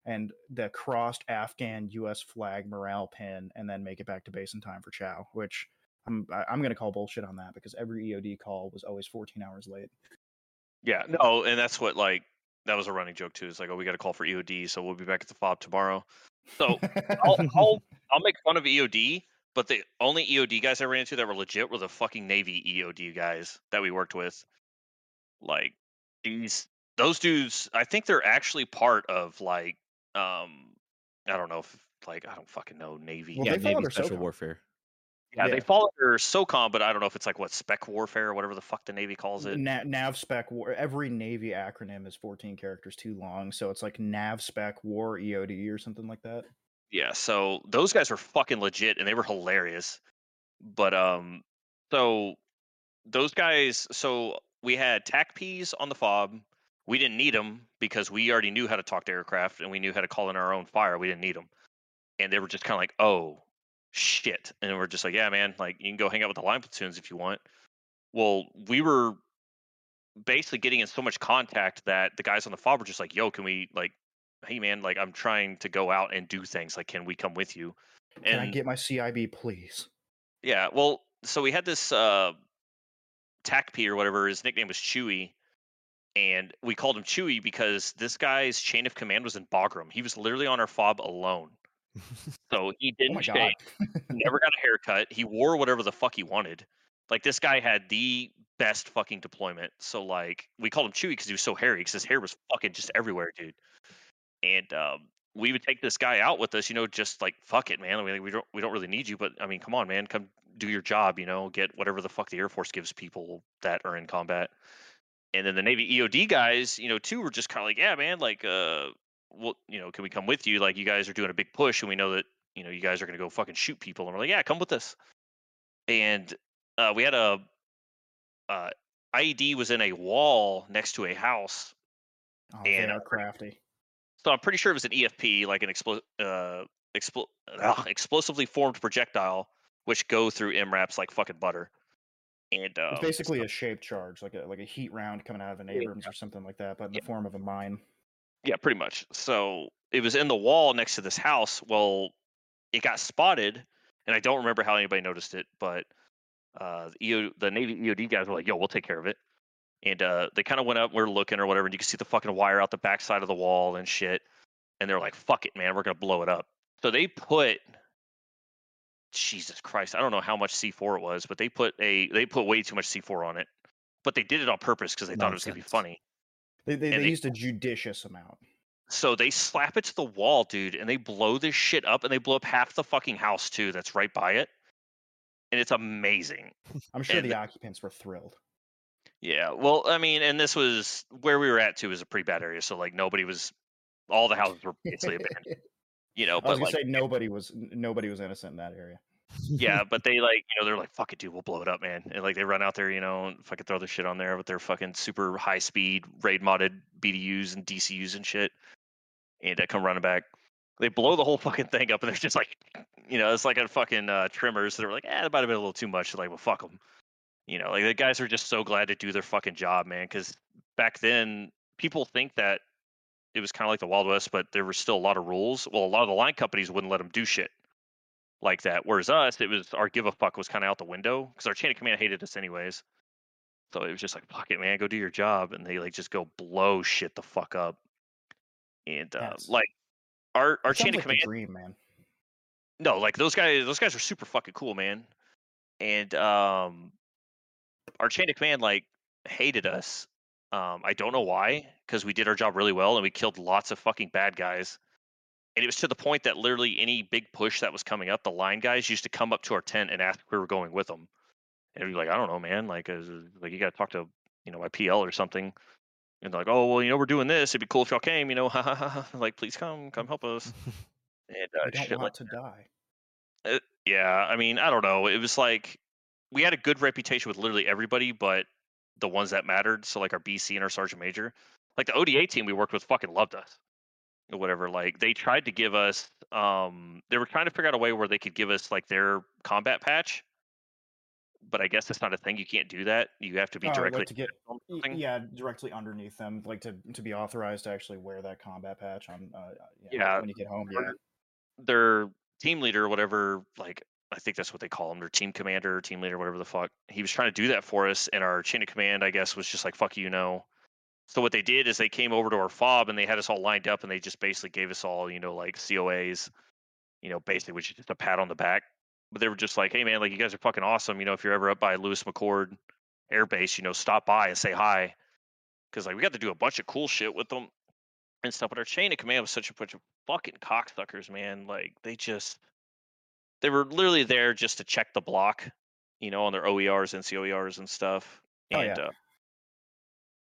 and the crossed Afghan U.S. flag morale pin, and then make it back to base in time for chow. Which I'm I- I'm gonna call bullshit on that because every EOD call was always 14 hours late. Yeah, no, and that's what like that was a running joke too. It's like, oh, we got a call for EOD, so we'll be back at the fob tomorrow. So I'll, I'll I'll make fun of EOD, but the only EOD guys I ran into that were legit were the fucking Navy EOD guys that we worked with. Like these those dudes, I think they're actually part of like um I don't know if like I don't fucking know Navy. Well, yeah, they fall Navy special SOCOM. warfare. Yeah, yeah. they fall under SOCOM, but I don't know if it's like what spec warfare or whatever the fuck the Navy calls it. Na- nav spec war. Every Navy acronym is 14 characters too long, so it's like nav spec war EOD or something like that. Yeah, so those guys were fucking legit and they were hilarious. But um so those guys so we had TAC Ps on the fob. We didn't need them because we already knew how to talk to aircraft and we knew how to call in our own fire. We didn't need them. And they were just kind of like, "Oh, shit." And we're just like, "Yeah, man, like you can go hang out with the line platoons if you want." Well, we were basically getting in so much contact that the guys on the fob were just like, "Yo, can we like hey man, like I'm trying to go out and do things. Like, can we come with you? Can I get my CIB, please? yeah, well, so we had this uh TACP or whatever, his nickname was Chewy. And we called him Chewy because this guy's chain of command was in Bagram. He was literally on our fob alone. So he Oh didn't change. god! never got a haircut. He wore whatever the fuck he wanted. Like this guy had the best fucking deployment. So like we called him Chewy because he was so hairy because his hair was fucking just everywhere, dude. And um, we would take this guy out with us, you know, just like fuck it, man. I mean, we don't we don't really need you, but I mean, come on, man, come do your job, you know, get whatever the fuck the Air Force gives people that are in combat. And then the Navy EOD guys, you know, too, were just kind of like, yeah, man, like, uh, well, you know, can we come with you? Like, you guys are doing a big push, and we know that you know you guys are going to go fucking shoot people, and we're like, yeah, come with us. And uh, we had a uh, IED was in a wall next to a house, Oh, they And are crafty. so I'm pretty sure it was an EFP, like an explo- uh, expl- ugh, explosively formed projectile, which go through MRAPs like fucking butter. And um, It's basically a shaped charge, like a like a heat round coming out of an Yeah. Abrams or something like that, but in the form of a mine. Yeah, pretty much. So it was in the wall next to this house. Well, it got spotted, and I don't remember how anybody noticed it, but uh, the, EO, the Navy EOD guys were like, "Yo, we'll take care of it." And uh, they kind of went up, we are looking or whatever, and you could see the fucking wire out the backside of the wall and shit. And they're like, "Fuck it, man, we're gonna blow it up." So they put, Jesus Christ, I don't know how much C4 it was, but they put a they put way too much C4 on it. But they did it on purpose because they thought it was gonna be funny. They they, they they- used a judicious amount. So they slap it to the wall, dude, and they blow this shit up, and they blow up half the fucking house too. That's right by it, and it's amazing. I'm sure And- the occupants were thrilled. Yeah, well, I mean, and this was where we were at too. Was a pretty bad area, so like nobody was, all the houses were basically abandoned. You know, I was but gonna like, say nobody was nobody was innocent in that area. Yeah, but they like, you know, they're like, fuck it, dude, we'll blow it up, man. And like they run out there, you know, and fucking throw their shit on there with their fucking super high speed raid modded BDUs and DCUs and shit. And uh, come running back. They blow the whole fucking thing up and they're just like, you know, it's like a fucking uh, trimmers that are like, eh, it might have been a little too much. They're like, well, fuck them. You know, like the guys are just so glad to do their fucking job, man. Because back then, people think that it was kind of like the Wild West, but there were still a lot of rules. Well, a lot of the line companies wouldn't let them do shit like that. Whereas us, it was our give a fuck was kind of out the window because our chain of command hated us anyways. So it was just like, fuck it, man, go do your job, and they like just go blow shit the fuck up. And uh, That's- like our our chain of like command, dream, man. no, like those guys, those guys are super fucking cool, man. And um, our chain of command like hated us. Um, I don't know why, because we did our job really well and we killed lots of fucking bad guys. And it was to the point that literally any big push that was coming up, the line guys used to come up to our tent and ask if we were going with them. And we'd be like, I don't know, man. Like, uh, like you got to talk to, you know, my PL or something. And they're like, oh, well, you know, we're doing this. It'd be cool if y'all came, you know, ha ha ha. ha. Like, please come, come help us. And uh, I don't shit want like to die. uh, yeah, I mean, I don't know. It was like we had a good reputation with literally everybody, but the ones that mattered, so like our BC and our Sergeant Major, like the ODA team we worked with, fucking loved us or whatever. Like they tried to give us, um, they were trying to figure out a way where they could give us like their combat patch, but I guess that's not a thing. You can't do that. You have to be Oh, like directly to get- on Y- something. Yeah, directly underneath them, like to to be authorized to actually wear that combat patch on. Uh, yeah, Yeah, when you get home. Yeah. their team leader, or whatever, like I think that's what they call him, their team commander, team leader, whatever the fuck. He was trying to do that for us, and our chain of command, I guess, was just like fuck you, no. So what they did is they came over to our fob and they had us all lined up, and they just basically gave us all, you know, like COAs, you know, basically which is just a pat on the back. But they were just like, hey man, like you guys are fucking awesome. You know, if you're ever up by Lewis McChord Air Base, you know, stop by and say hi, because like we got to do a bunch of cool shit with them and stuff. But our chain of command was such a bunch of fucking cocksuckers, man. Like they just they were literally there just to check the block, you know, on their OERs and COERs and stuff. Oh, And yeah. uh,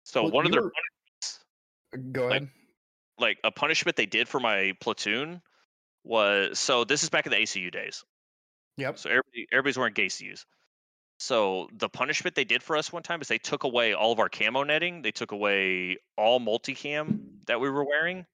so Well, one of their were- punishments, uh, Go like- ahead. like a punishment they did for my platoon was so this is back in the ACU days. Yep. So everybody, everybody's wearing GACUs. So the punishment they did for us one time is they took away all of our camo netting. They took away all multicam that we were wearing,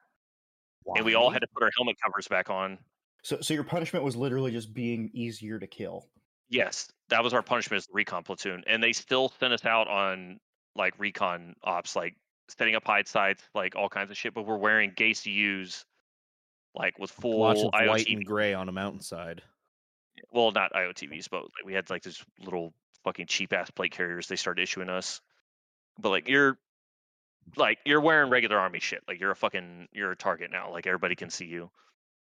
and we all had to put our helmet covers back on. So, so your punishment was literally just being easier to kill. Yes, that was our punishment as the recon platoon, and they still sent us out on like recon ops, like setting up hide sites, like all kinds of shit. But we're wearing GACUs, like with full Lots of white and gray on a mountainside. well, not IOTVs, but like, we had like this little fucking cheap ass plate carriers they started issuing us. But like you're like you're wearing regular army shit. Like you're a fucking you're a target now. Like everybody can see you.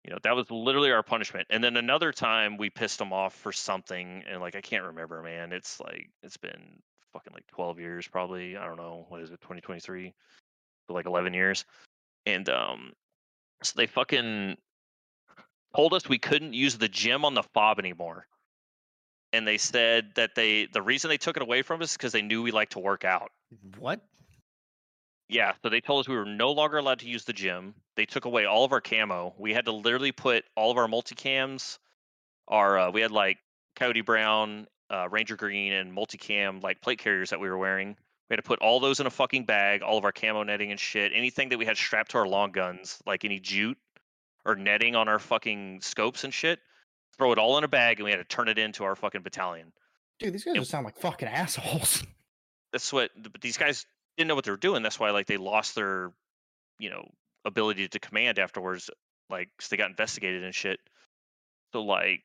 You know, that was literally our punishment. And then another time we pissed them off for something and like I can't remember, man. It's like it's been fucking like 12 years probably. I don't know. What is it? 2023. So like 11 years. And um so they fucking told us we couldn't use the gym on the fob anymore. And they said that they the reason they took it away from us is because they knew we like to work out. What? Yeah, so they told us we were no longer allowed to use the gym. They took away all of our camo. We had to literally put all of our multicams, our uh, we had like Coyote Brown, uh, Ranger Green, and multicam like plate carriers that we were wearing. We had to put all those in a fucking bag, all of our camo netting and shit. Anything that we had strapped to our long guns, like any jute or netting on our fucking scopes and shit, throw it all in a bag, and we had to turn it into our fucking battalion. Dude, these guys just sound like fucking assholes. that's what but these guys didn't know what they were doing that's why like they lost their you know ability to command afterwards like 'cause they got investigated and shit so like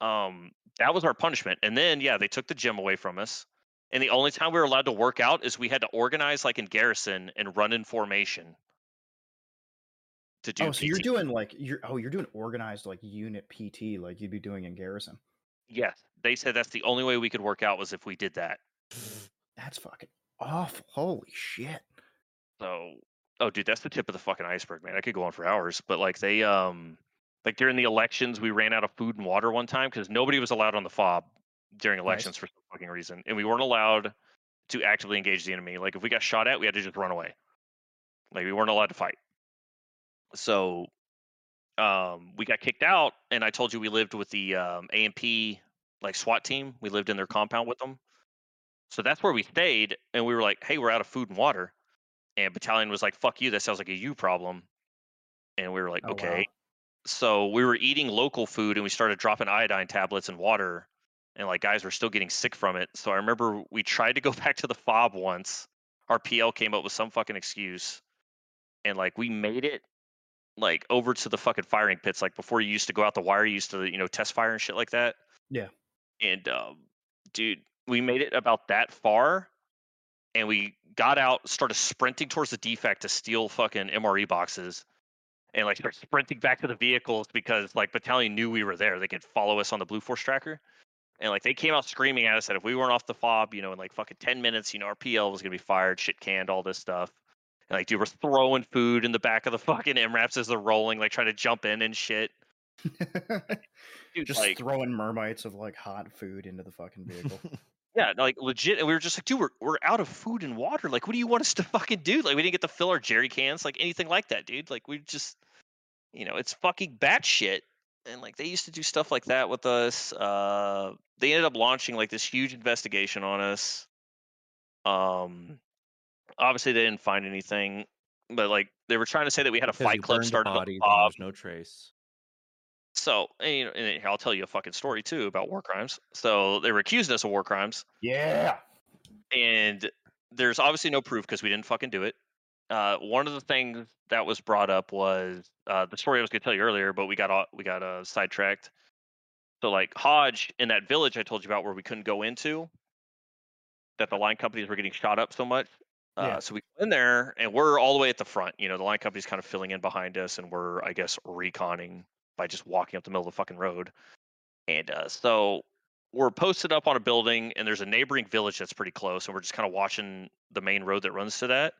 um that was our punishment and then yeah they took the gym away from us and the only time we were allowed to work out is we had to organize like in garrison and run in formation to do oh, so you're doing like you're oh you're doing organized like unit PT like you'd be doing in garrison. yes they said that's the only way we could work out was if we did that That's fucking awful. Holy shit. So, oh, dude, that's the tip of the fucking iceberg, man. I could go on for hours, but like they, um, like during the elections, we ran out of food and water one time because nobody was allowed on the fob during elections for some fucking reason, and we weren't allowed to actively engage the enemy. Like if we got shot at, we had to just run away. Like we weren't allowed to fight. So, um, we got kicked out, and I told you we lived with the um, AMP like SWAT team. We lived in their compound with them. So that's where we stayed, and we were like, "Hey, we're out of food and water." And battalion was like, "Fuck you, that sounds like a you problem." And we were like, Oh, wow. So we were eating local food, and we started dropping iodine tablets and water, and like guys were still getting sick from it. So I remember we tried to go back to the fob once. Our PL came up with some fucking excuse, and like we made it like over to the fucking firing pits. Like before, you used to go out the wire, you used to you know test fire and shit like that. Yeah. And um, dude, we made it about that far, and we got out, started sprinting towards the DFAC to steal fucking MRE boxes, and like start sprinting back to the vehicles because like battalion knew we were there. They could follow us on the Blue Force tracker. And like they came out screaming at us that if we weren't off the fob, you know, in like fucking ten minutes, you know, our PL was gonna be fired, shit canned, all this stuff. And like, dude, we're throwing food in the back of the fucking MRAPs as they're rolling, like trying to jump in and shit. Dude, just like, throwing mermites of like hot food into the fucking vehicle. yeah, like legit. And we were just like, dude, we're we're out of food and water. Like, what do you want us to fucking do? Like, we didn't get to fill our jerry cans, like anything like that, dude. Like, we just, you know, it's fucking batshit. And like, they used to do stuff like that with us. Uh, they ended up launching like this huge investigation on us. Um, obviously they didn't find anything, but like they were trying to say that we had a fight club started. there's no trace. So, and, you know, and I'll tell you a fucking story too about war crimes. So they were accusing us of war crimes, yeah. and there's obviously no proof because we didn't fucking do it. Uh, one of the things that was brought up was uh, the story I was going to tell you earlier, but we got au- we got uh, sidetracked. So, like Hodge in that village I told you about where we couldn't go into, that the line companies were getting shot up so much. Uh, Yeah. So we go in there and we're all the way at the front. You know, the line company's kind of filling in behind us, and we're I guess reconning by just walking up the middle of the fucking road. And uh, so we're posted up on a building, and there's a neighboring village that's pretty close, and we're just kind of watching the main road that runs to that.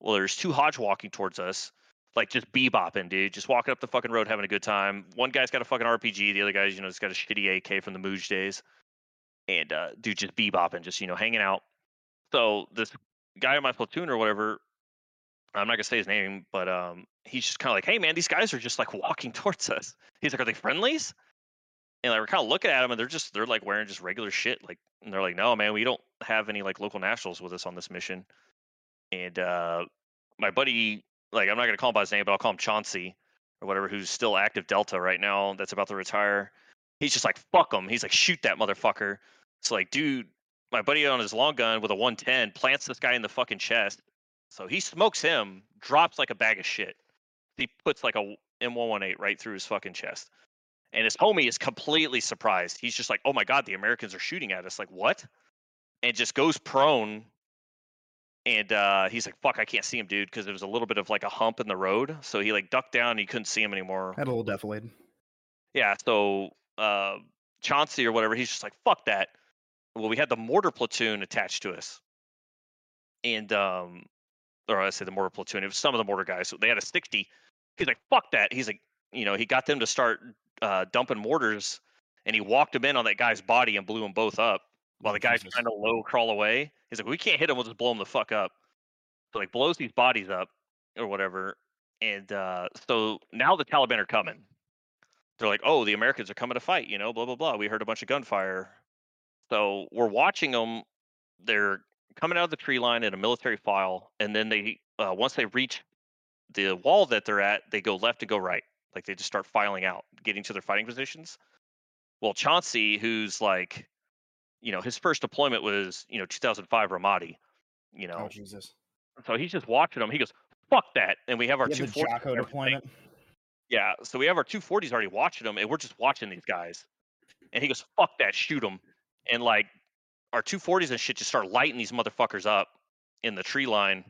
Well, there's two Hodge walking towards us, like just bebopping, dude, just walking up the fucking road, having a good time. One guy's got a fucking RPG, the other guy's, you know, has got a shitty AK from the Muj days, and uh, dude, just bebopping, just you know, hanging out. So this guy in my platoon or whatever, I'm not gonna say his name, but um, he's just kind of like, hey man, these guys are just like walking towards us. He's like, are they friendlies? And like we're kind of looking at them, and they're just they're like wearing just regular shit. Like, and they're like, no man, we don't have any like local nationals with us on this mission. And uh, my buddy, like I'm not gonna call him by his name, but I'll call him Chauncey or whatever, who's still active Delta right now, that's about to retire. He's just like, fuck him. He's like, shoot that motherfucker. So like, dude, my buddy on his long gun with a 110 plants this guy in the fucking chest. So he smokes him, drops like a bag of shit. He puts like a M118 right through his fucking chest. And his homie is completely surprised. He's just like, oh my God, the Americans are shooting at us. Like, what? And just goes prone. And uh, he's like, fuck, I can't see him, dude, because there was a little bit of like a hump in the road. So he like ducked down and he couldn't see him anymore. Had a little deflated. Yeah, so uh, Chauncey or whatever, he's just like, fuck that. Well, we had the mortar platoon attached to us. And, um, or I say the mortar platoon, it was some of the mortar guys. So they had a 60. He's like, fuck that. He's like, you know, he got them to start uh, dumping mortars and he walked them in on that guy's body and blew them both up while the guy's Jesus. trying to low crawl away. He's like, we can't hit him, we'll just blow him the fuck up. So like blows these bodies up or whatever. And uh, so now the Taliban are coming they're like, oh, the Americans are coming to fight, you know, blah blah blah. We heard a bunch of gunfire, so we're watching them. They're coming out of the tree line in a military file, and then they uh, once they reach the wall that they're at, they go left to go right. Like they just start filing out, getting to their fighting positions. Well, Chauncey, who's like, you know, his first deployment was, you know, 2005 Ramadi, you oh, know, Oh Jesus. so he's just watching them. He goes, "Fuck that!" And we have our You two have Jocko deployment. yeah, so we have our 240s already watching them, and we're just watching these guys. And he goes, "Fuck that, shoot them!" And like our 240s and shit just start lighting these motherfuckers up in the tree line,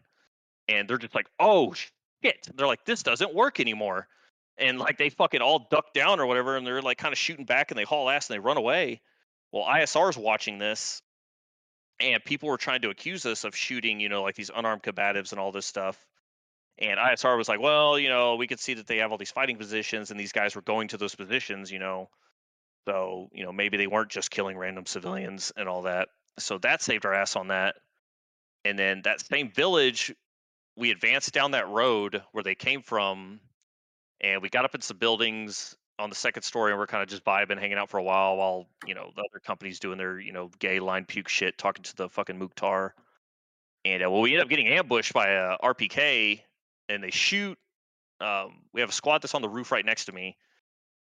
and they're just like, "Oh shit!" They're like, "This doesn't work anymore," and like they fucking all duck down or whatever, and they're like kind of shooting back, and they haul ass and they run away. Well, ISR's watching this, and people were trying to accuse us of shooting, you know, like these unarmed combatives and all this stuff. And ISR was like, well, you know, we could see that they have all these fighting positions and these guys were going to those positions, you know. So, you know, maybe they weren't just killing random civilians and all that. So that saved our ass on that. And then that same village, we advanced down that road where they came from. and we got up in some buildings on the second story, and we're kind of just vibing, hanging out for a while, while you know the other company's doing their you know gay line puke shit, talking to the fucking Mukhtar. And uh, well, we end up getting ambushed by a RPK, and they shoot. Um, we have a squad that's on the roof right next to me.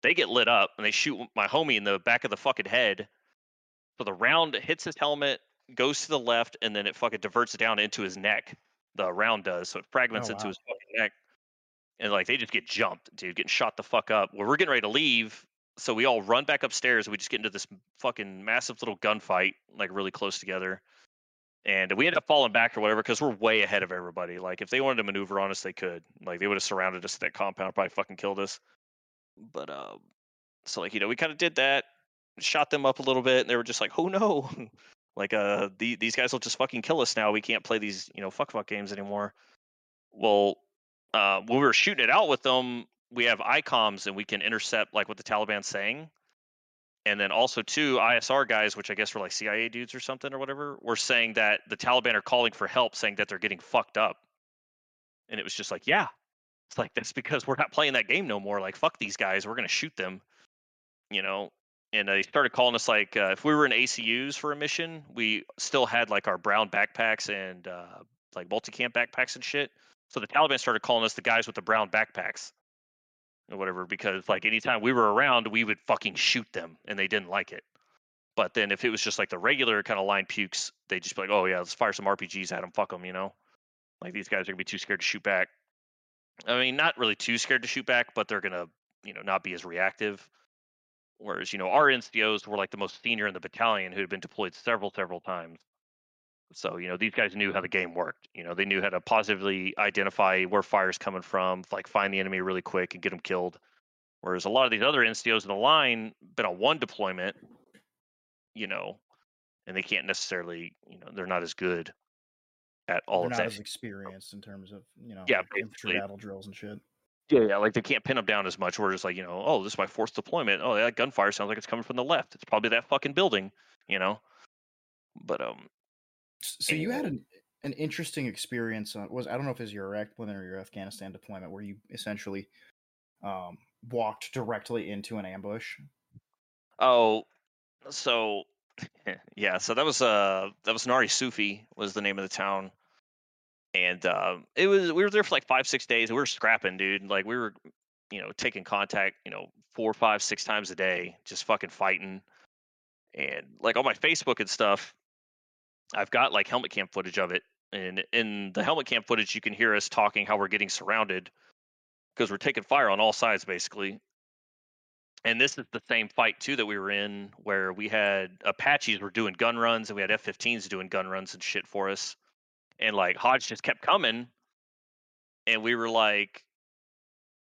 They get lit up, and they shoot my homie in the back of the fucking head. So the round hits his helmet, goes to the left, and then it fucking diverts down into his neck. The round does, so it fragments Oh, into his fucking neck. And like they just get jumped, dude, getting shot the fuck up. Well, we're getting ready to leave, so we all run back upstairs. And we just get into this fucking massive little gunfight, like really close together. And we end up falling back or whatever because we're way ahead of everybody. Like if they wanted to maneuver on us, they could. Like they would have surrounded us at that compound, probably fucking killed us. But um, so like you know, we kind of did that, shot them up a little bit, and they were just like, "Oh no!" like uh, the, these guys will just fucking kill us now. We can't play these you know fuck fuck games anymore. Well, uh, when we were shooting it out with them, we have ICOMs and we can intercept like what the Taliban's saying. And then also two ISR guys, which I guess were like CIA dudes or something or whatever, were saying that the Taliban are calling for help, saying that they're getting fucked up. And it was just like, yeah, it's like that's because we're not playing that game no more. Like fuck these guys, we're gonna shoot them, you know. And they started calling us like uh, if we were in ACUs for a mission, we still had like our brown backpacks and uh, like multicam backpacks and shit. So the Taliban started calling us the guys with the brown backpacks or whatever because like anytime we were around, we would fucking shoot them and they didn't like it. But then if it was just like the regular kind of line pukes, they'd just be like, "Oh yeah, let's fire some RPGs at them. Fuck them," you know. Like these guys are gonna be too scared to shoot back. I mean, not really too scared to shoot back, but they're gonna, you know, not be as reactive. Whereas, you know, our NCOs were like the most senior in the battalion who had been deployed several, several times. So, you know, these guys knew how the game worked. You know, they knew how to positively identify where fire's coming from, like find the enemy really quick and get them killed. Whereas a lot of these other NCOs in the line been on one deployment, you know, and they can't necessarily, you know, they're not as good at all They're of not that. as experienced in terms of you know Yeah, infantry battle drills and shit. Yeah, yeah, like they can't pin them down as much. We're just like, you know, oh, this is my fourth deployment. Oh, that gunfire sounds like it's coming from the left. It's probably that fucking building, you know. But um, So you had an an interesting experience. On, was I don't know if it was your Iraq deployment or your Afghanistan deployment where you essentially um, walked directly into an ambush. oh, so yeah, so that was uh that was Nari Sufi was the name of the town, and uh, it was we were there for like five six days. and We were scrapping, dude. Like we were, you know, taking contact, you know, four, five, six times a day, just fucking fighting, and like on my Facebook and stuff, I've got like helmet cam footage of it, and in the helmet cam footage, you can hear us talking how we're getting surrounded because we're taking fire on all sides basically. And this is the same fight too that we were in, where we had Apaches were doing gun runs and we had F-15s doing gun runs and shit for us, and like Hodge just kept coming, and we were like,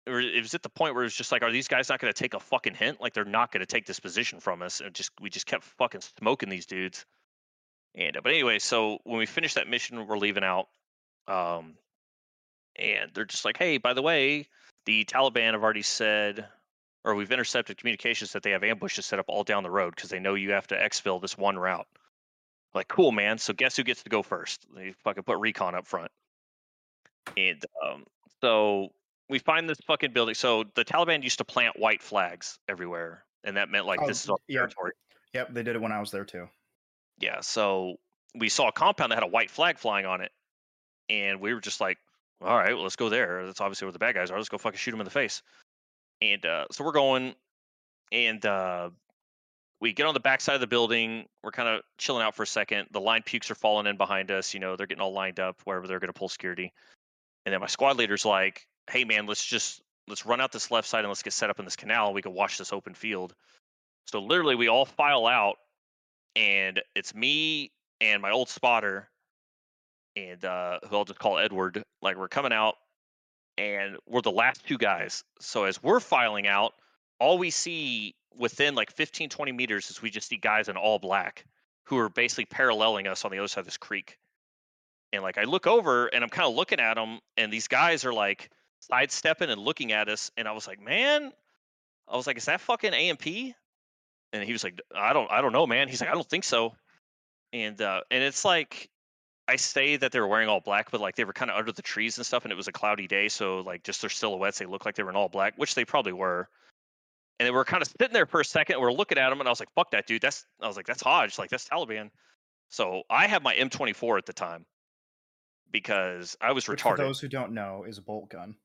it was- at the point where it was just like, are these guys not going to take a fucking hint? Like they're not going to take this position from us, and just we just kept fucking smoking these dudes. And uh, but anyway, so when we finish that mission, we're leaving out, um, and they're just like, hey, by the way, the Taliban have already said, or we've intercepted communications that they have ambushes set up all down the road because they know you have to exfil this one route. Like, cool, man. So guess who gets to go first? They fucking put recon up front. And um, so we find this fucking building. So the Taliban used to plant white flags everywhere, and that meant like Oh, this is our yeah. territory. Yep, they did it when I was there too. Yeah, so we saw a compound that had a white flag flying on it, and we were just like, "All right, well, let's go there. That's obviously where the bad guys are. Let's go fucking shoot them in the face." And uh, so we're going, and uh, we get on the backside of the building. We're kind of chilling out for a second. The line pukes are falling in behind us. You know, they're getting all lined up wherever they're going to pull security. And then my squad leader's like, "Hey, man, let's just let's run out this left side and let's get set up in this canal. We can watch this open field." So literally, we all file out, and it's me and my old spotter, and uh, who I'll just call Edward. Like we're coming out, and we're the last two guys. So as we're filing out, all we see within like 15, 20 meters is we just see guys in all black who are basically paralleling us on the other side of this creek. And like I look over and I'm kind of looking at them, and these guys are like sidestepping and looking at us, and I was like, man, I was like, is that fucking AMP? And he was like, I don't, I don't know, man. He's like, I don't think so. And uh, and it's like, I say that they were wearing all black, but like they were kind of under the trees and stuff, and it was a cloudy day, so like just their silhouettes, they looked like they were in all black, which they probably were. And they were kind of sitting there for a second. We are looking at them, and I was like, "Fuck that dude! That's," I was like, "That's Hodge! Like that's Taliban." So I have my M24 at the time because I was Which, retarded. for those who don't know, is a bolt gun.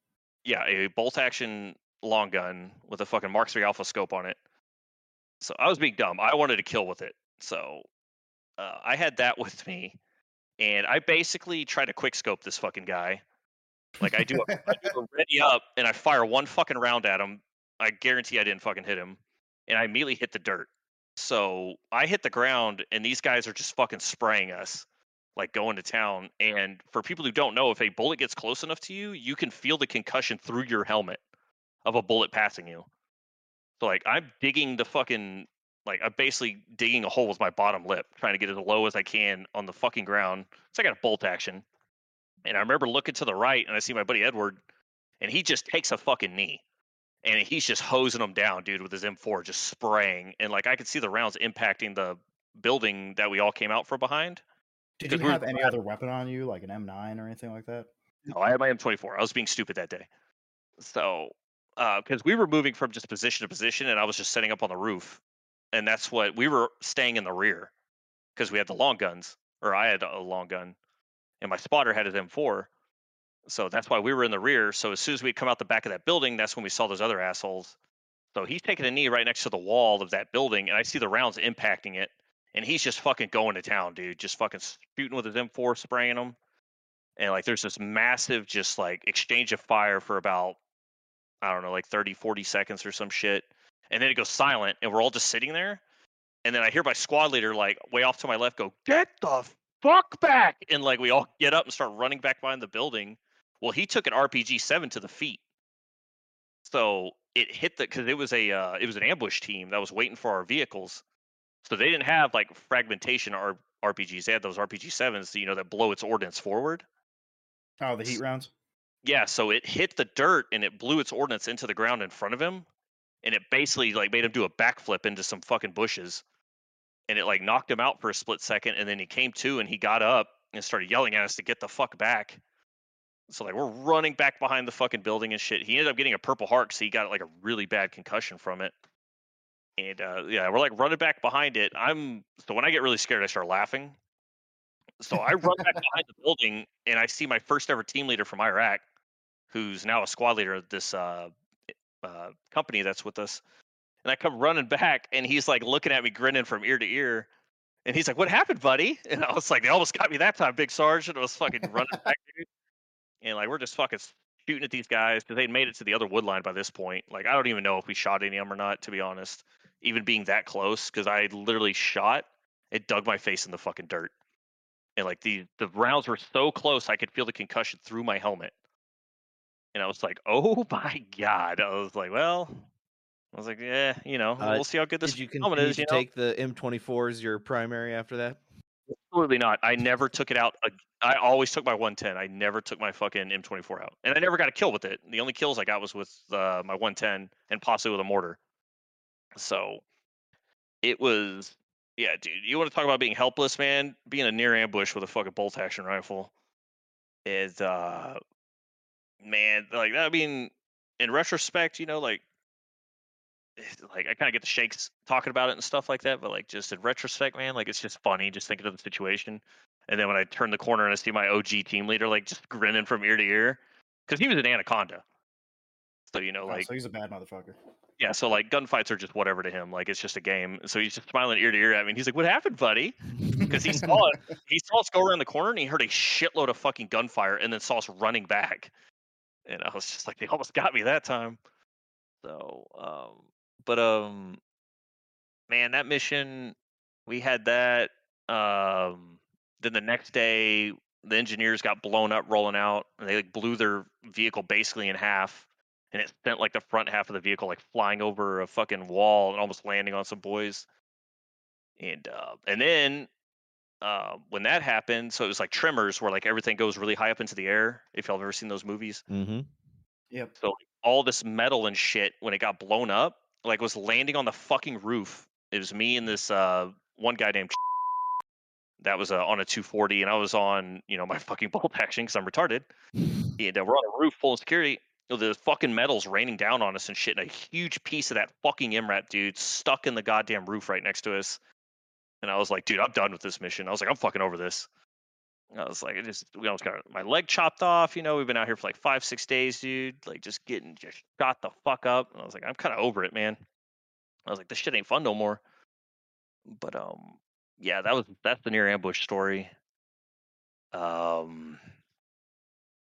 yeah, a bolt action long gun with a fucking Mark III Alpha scope on it. So I was being dumb. I wanted to kill with it. So uh, I had that with me, and I basically try to quick scope this fucking guy. Like I do, a, I do a ready up, and I fire one fucking round at him. I guarantee I didn't fucking hit him, and I immediately hit the dirt. So I hit the ground, and these guys are just fucking spraying us, like going to town. And for people who don't know, if a bullet gets close enough to you, you can feel the concussion through your helmet of a bullet passing you. So like I'm digging the fucking like I'm basically digging a hole with my bottom lip, trying to get as low as I can on the fucking ground. So I got a bolt action. And I remember looking to the right and I see my buddy Edward, and he just takes a fucking knee. And he's just hosing them down, dude, with his M4, just spraying. And like I could see the rounds impacting the building that we all came out from behind. Did you have any other weapon on you, like an M9 or anything like that? No, I had my M24. I was being stupid that day. So, Uh, because we were moving from just position to position, and I was just setting up on the roof, and that's what we were staying in the rear because we had the long guns, or I had a long gun, and my spotter had his M4. So that's why we were in the rear. So as soon as we come out the back of that building, that's when we saw those other assholes. So he's taking a knee right next to the wall of that building, and I see the rounds impacting it, and he's just fucking going to town, dude. Just fucking shooting with his M4, spraying them and like there's this massive just like exchange of fire for about i don't know like 30 40 seconds or some shit and then it goes silent and we're all just sitting there and then i hear my squad leader like way off to my left go get the fuck back! and like we all get up and start running back behind the building. Well he took an rpg 7 to the feet. So it hit the because it was a uh, it was an ambush team that was waiting for our vehicles. So they didn't have like fragmentation rpgs they had those rpg 7s you know that blow its ordnance forward. Oh, the heat rounds. Yeah, so it hit the dirt and it blew its ordnance into the ground in front of him, and it basically like made him do a backflip into some fucking bushes, and it like knocked him out for a split second, and then he came to and he got up and started yelling at us to get the fuck back. So like we're running back behind the fucking building and shit. He ended up getting a purple heart, so he got like a really bad concussion from it. And uh, yeah, we're like running back behind it. I'm so when I get really scared, I start laughing. So I run back behind the building and I see my first ever team leader from Iraq, who's now a squad leader of this uh, uh, company that's with us. And I come running back and he's like looking at me, grinning from ear to ear. And he's like, "What happened, buddy?" And I was like, "They almost got me that time, big sergeant." I was fucking running back, dude. And like we're just fucking shooting at these guys because they'd made it to the other wood line by this point. Like I don't even know if we shot any of them or not, to be honest. Even being that close, because I literally shot, it dug my face in the fucking dirt and like the the rounds were so close I could feel the concussion through my helmet. And I was like, "Oh my god!" I was like, "Well," I was like, "Yeah, you know, Uh, we'll see how good this Did you continue is." to You know, take the M24 as your primary after that? absolutely not. I never took it out. I always took my 110. I never took my fucking M24 out, and I never got a kill with it. The only kills I got was with uh, my 110 and possibly with a mortar. So it was, yeah, dude. You want to talk about being helpless, man? Being a near ambush with a fucking bolt action rifle is, uh, man, like that, I mean, in retrospect, you know, like. Eh, like I kind of get the shakes talking about it and stuff like that, but like just in retrospect, man, like it's just funny just thinking of the situation. And then when I turn the corner and I see my OG team leader like just grinning from ear to ear, because he was an anaconda. So you know, Oh, like so he's a bad motherfucker. yeah, so like gunfights are just whatever to him. Like it's just a game. So he's just smiling ear to ear at me. And he's like, "What happened, buddy?" Because he saw it. He saw us go around the corner and he heard a shitload of fucking gunfire and then saw us running back. And I was just like, "They almost got me that time." So, um, but um, man, that mission, we had that. Um, then the next day, the engineers got blown up rolling out, and they like blew their vehicle basically in half and it sent like the front half of the vehicle like flying over a fucking wall and almost landing on some boys. And uh, and then uh, when that happened, so it was like Tremors, where like everything goes really high up into the air. If y'all have ever seen those movies, Mm-hmm. Yep. so like, all this metal and shit when it got blown up, like was landing on the fucking roof. It was me and this uh, one guy named that was uh, on a 240, and I was on you know my fucking bolt action because I'm retarded. And uh, we're on a roof full of security. The fucking metal's raining down on us and shit, and a huge piece of that fucking MRAP dude stuck in the goddamn roof right next to us. And I was like, dude, I'm done with this mission. I was like, I'm fucking over this. I was like, I just, we almost got my leg chopped off. You know, we've been out here for like five, six days, dude. Like, just getting just shot the fuck up. And I was like, I'm kind of over it, man. I was like, this shit ain't fun no more. But um, yeah, that was that's the near ambush story. Um,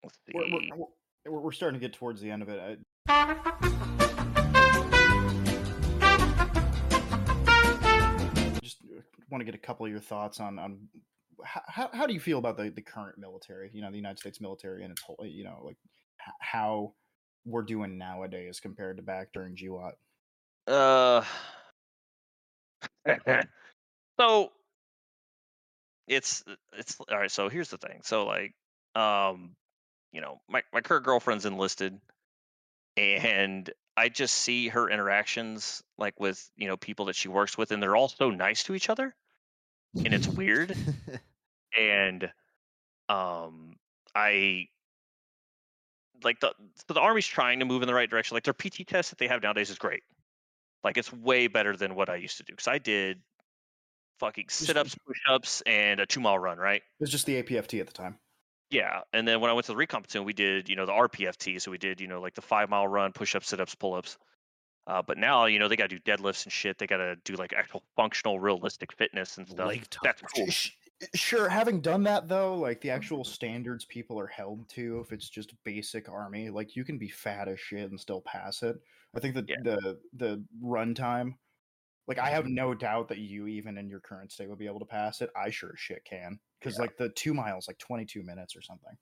let's see. We're, we're, we're, we're starting to get towards the end of it. I, want to get a couple of your thoughts on on how, how do you feel about the, the current military you know the united states military and its whole you know like how we're doing nowadays compared to back during GWOT? Uh, so it's it's all right. So here's the thing. So like, um, you know, my my current girlfriend's enlisted, and I just see her interactions like with you know people that she works with, and they're all so nice to each other, and it's weird. and um, I like the so the army's trying to move in the right direction. Like their PT test that they have nowadays is great. Like it's way better than what I used to do because I did fucking sit ups, push ups, and a two mile run. Right? It was just the APFT at the time. Yeah, and then when I went to the recon platoon, we did you know the RPFT, so we did you know like the five mile run, push ups, sit ups, pull ups. Uh, but now you know they got to do deadlifts and shit. They got to do like actual functional, realistic fitness and stuff. Leg That's cool. Sure, having done that though, like the actual standards people are held to, if it's just basic army, like you can be fat as shit and still pass it. I think that Yeah. the the runtime, like I have no doubt that you even in your current state would be able to pass it. I sure as shit can, because Yeah. like the two miles, like twenty two minutes or something.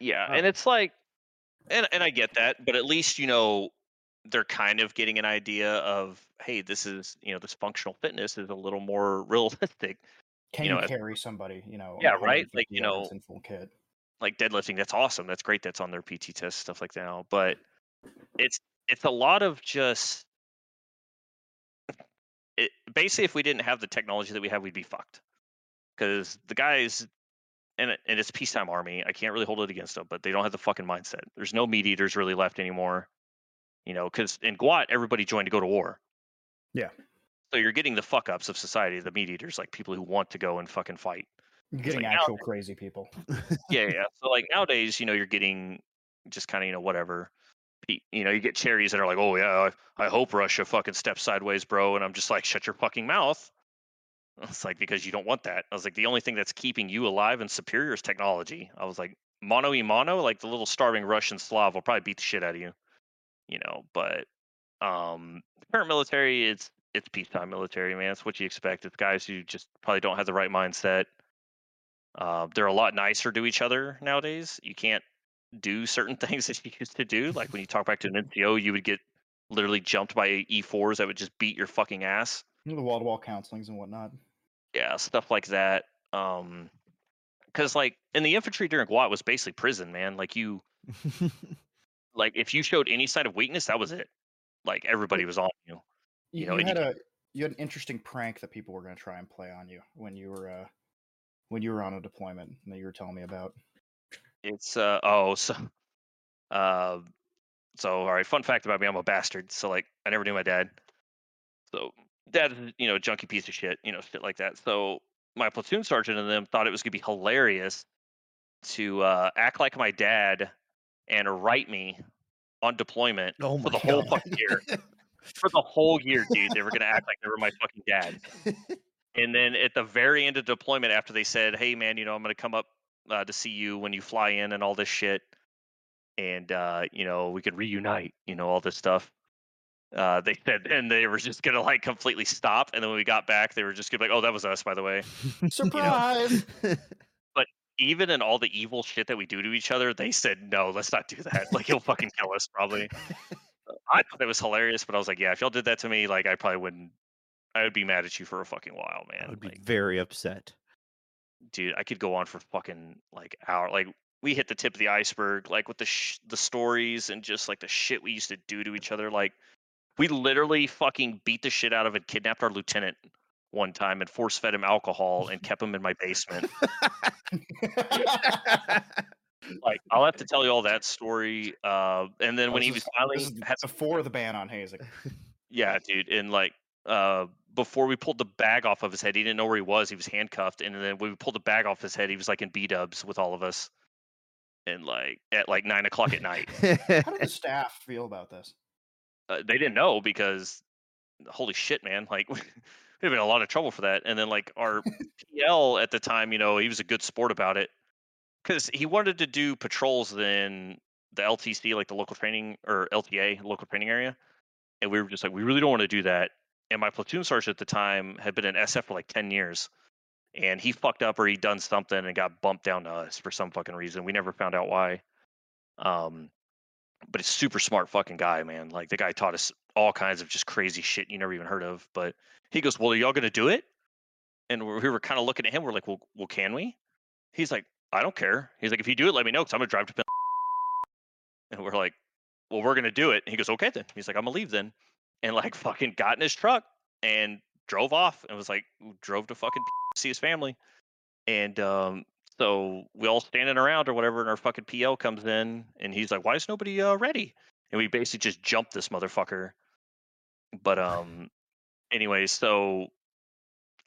Yeah, Oh. and it's like, and and I get that, but at least you know they're kind of getting an idea of, hey, this is you know this functional fitness is a little more realistic. Can You you, know, as- carry somebody? You know, Yeah, right? Like, you know, full kit. Like deadlifting, that's awesome. That's great. That's on their PT test stuff like that. now, But it's it's a lot of just. It, basically, if we didn't have the technology that we have, we'd be fucked. Because the guys, and it, and it's peacetime army. I can't really hold it against them, but they don't have the fucking mindset. There's no meat eaters really left anymore. You know, because in GWOT, everybody joined to go to war. Yeah. So you're getting the fuck ups of society, the meat eaters, like people who want to go and fucking fight. You're getting like actual crazy people. yeah, yeah. So like nowadays, you know, you're getting just kind of you know whatever. You know, you get cherries that are like, oh yeah, I, I hope Russia fucking steps sideways, bro. And I'm just like, shut your fucking mouth. It's like because you don't want that. I was like, the only thing that's keeping you alive and superior is technology. I was like, mono e mono, like the little starving Russian Slav will probably beat the shit out of you. You know, but um, the current military, it's it's peacetime military, man. It's what you expect. It's guys who just probably don't have the right mindset. Uh, they're a lot nicer to each other nowadays. You can't do certain things that you used to do. Like when you talk back to an NCO, you would get literally jumped by E4s that would just beat your fucking ass. You know, the wall to wall counselings and whatnot. Yeah, stuff like that. Um, because like in the infantry during GWOT was basically prison, man. Like you, like if you showed any sign of weakness, that was it. Like everybody was on you. You, You know, you and you had a you had an interesting prank that people were going to try and play on you when you were uh when you were on a deployment that you were telling me about. It's uh oh so uh so all right, fun fact about me, I'm a bastard. So like I never knew my dad. So dad is, you know, junky piece of shit, you know, shit like that. So my platoon sergeant and them thought it was gonna be hilarious to uh act like my dad and write me on deployment oh for the whole God. fucking year. For the whole year, dude. They were gonna act like they were my fucking dad. And then at the very end of deployment, after they said, "Hey, man, you know, I'm going to come up uh, to see you when you fly in and all this shit," and uh, you know, we could reunite, you know, all this stuff. Uh, they said, and they were just gonna like completely stop. And then when we got back, they were just gonna be like, "Oh, that was us, by the way." Surprise! Even in all the evil shit that we do to each other, they said, "No, let's not do that. Like, he'll fucking kill us, probably." I thought it was hilarious, but I was like, "Yeah, if y'all did that to me, like, I probably wouldn't. I would be mad at you for a fucking while, man." I would be Like, very upset. dude, I could go on for fucking like hour. Like we hit the tip of the iceberg, like with the sh- the stories and just like the shit we used to do to each other. Like we literally fucking beat the shit out of and kidnapped our lieutenant one time and force fed him alcohol and kept him in my basement. Like I'll have to tell you all that story. Uh, and then when he was finally had before the ban on hazing. Yeah, dude. And like uh before we pulled the bag off of his head, he didn't know where he was. He was handcuffed. And then when we pulled the bag off his head, he was like in B dubs with all of us. And like at like nine o'clock at night. How did the staff feel about this? Uh, they didn't know because holy shit, man. Like we'd been in a lot of trouble for that. And then like our PL at the time, you know, he was a good sport about it. Because he wanted to do patrols in the LTC, like the local training or LTA, local training area. And we were just like, we really don't want to do that. And my platoon sergeant at the time had been in SF for like 10 years. And he fucked up or he'd done something and got bumped down to us for some fucking reason. We never found out why. Um, but it's super smart fucking guy, man. Like the guy taught us all kinds of just crazy shit you never even heard of. But he goes, "Well, are y'all gonna do it?" And we we were kind of looking at him. We're like, "Well, well, can we?" He's like, "I don't care." He's like, "If you do it, let me know, because I'm gonna drive to." Pen-" And we're like, "Well, we're gonna do it." And he goes, "Okay, then." He's like, "I'm gonna leave then," and like fucking got in his truck and drove off and was like, drove to fucking see his family. And um, so we all standing around or whatever, and our fucking PL comes in, and he's like, "Why is nobody uh, ready?" And we basically just jumped this motherfucker. But um, anyway, so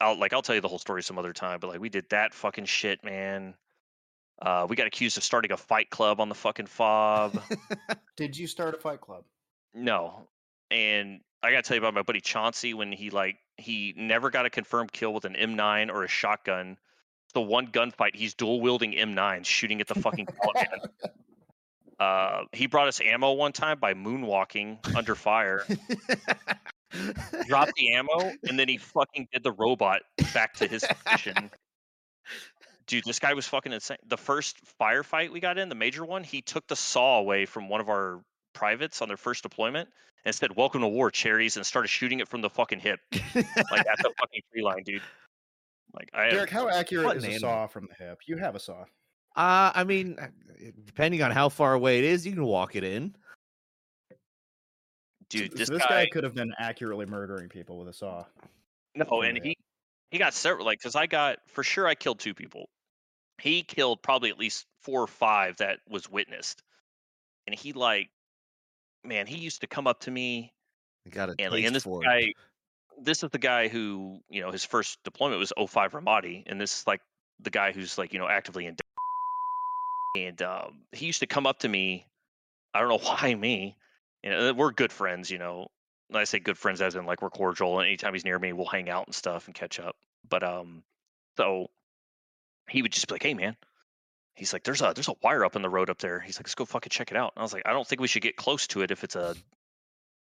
I'll like I'll tell you the whole story some other time. But like we did that fucking shit, man. Uh, we got accused of starting a fight club on the fucking fob. Did you start a fight club? No. And I gotta tell you about my buddy Chauncey when he like he never got a confirmed kill with an M9 or a shotgun. The one gunfight, he's dual wielding M9s, shooting at the fucking. Uh, he brought us ammo one time by moonwalking under fire, dropped the ammo, and then he fucking did the robot back to his position. Dude, this guy was fucking insane. The first firefight we got in, the major one, he took the saw away from one of our privates on their first deployment and said, Welcome to war, cherries, and started shooting it from the fucking hip. Like at the fucking tree line, dude. Like I Derek, how accurate is a animal. saw from the hip? You have a saw. Uh, I mean, uh, depending on how far away it is, you can walk it in. dude, So this, this guy, guy could have been accurately murdering people with a saw. No, and Yeah. he he got several like because I got for sure I killed two people. He killed probably at least four or five that was witnessed, and he like, man, he used to come up to me Got a and like, taste and this for it. guy, this is the guy who you know his first deployment was 05 Ramadi, and this is like the guy who's like you know actively in. And um, he used to come up to me. I don't know why me. You know, we're good friends. You know, and I say good friends as in like we're cordial. And anytime he's near me, we'll hang out and stuff and catch up. But um, so he would just be like, "Hey, man." He's like, "There's a there's a wire up in the road up there." He's like, "Let's go fucking check it out." And I was like, "I don't think we should get close to it if it's a,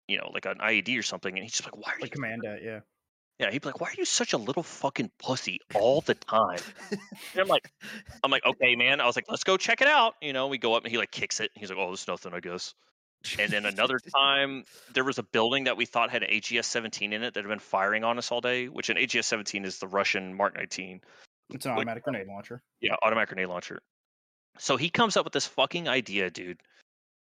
you know, like an IED or something." And he's just like, "Why are Like you command that, yeah. yeah, he'd be like, "Why are you such a little fucking pussy all the time?" And I'm like, "I'm like, okay, man." I was like, "Let's go check it out." You know, we go up and he like kicks it. He's like, "Oh, it's nothing, I guess." And then another time, there was a building that we thought had an AGS-17 in it that had been firing on us all day. Which an AGS-17 is the Russian Mark 19, It's an Like- automatic grenade launcher. yeah, automatic grenade launcher. So he comes up with this fucking idea, dude.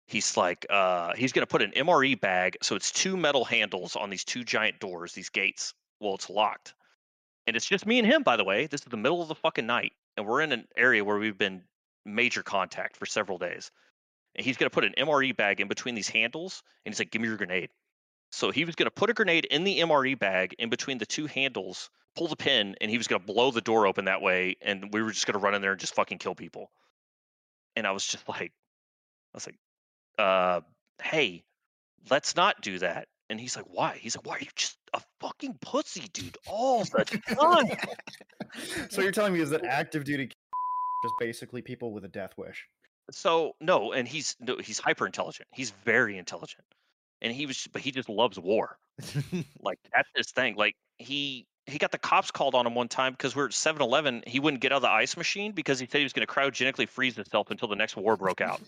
He's like, uh, he's gonna put an MRE bag, so it's two metal handles on these two giant doors, these gates. Well, it's locked, and it's just me and him. By the way, this is the middle of the fucking night, and we're in an area where we've been major contact for several days. And he's gonna put an MRE bag in between these handles, and he's like, "Give me your grenade." So he was gonna put a grenade in the MRE bag in between the two handles, pull the pin, and he was gonna blow the door open that way, and we were just gonna run in there and just fucking kill people. And I was just like, I was like, uh, hey, let's not do that. And he's like, why? He's like, why are you just a fucking pussy, dude, all the time? so you're telling me is that active duty just basically people with a death wish? so no, and he's no, he's hyper intelligent. He's very intelligent, and he was, but he just loves war. Like that's his thing. Like he he got the cops called on him one time because we are at 7-Eleven. He wouldn't get out of the ice machine because he said he was going to cryogenically freeze himself until the next war broke out.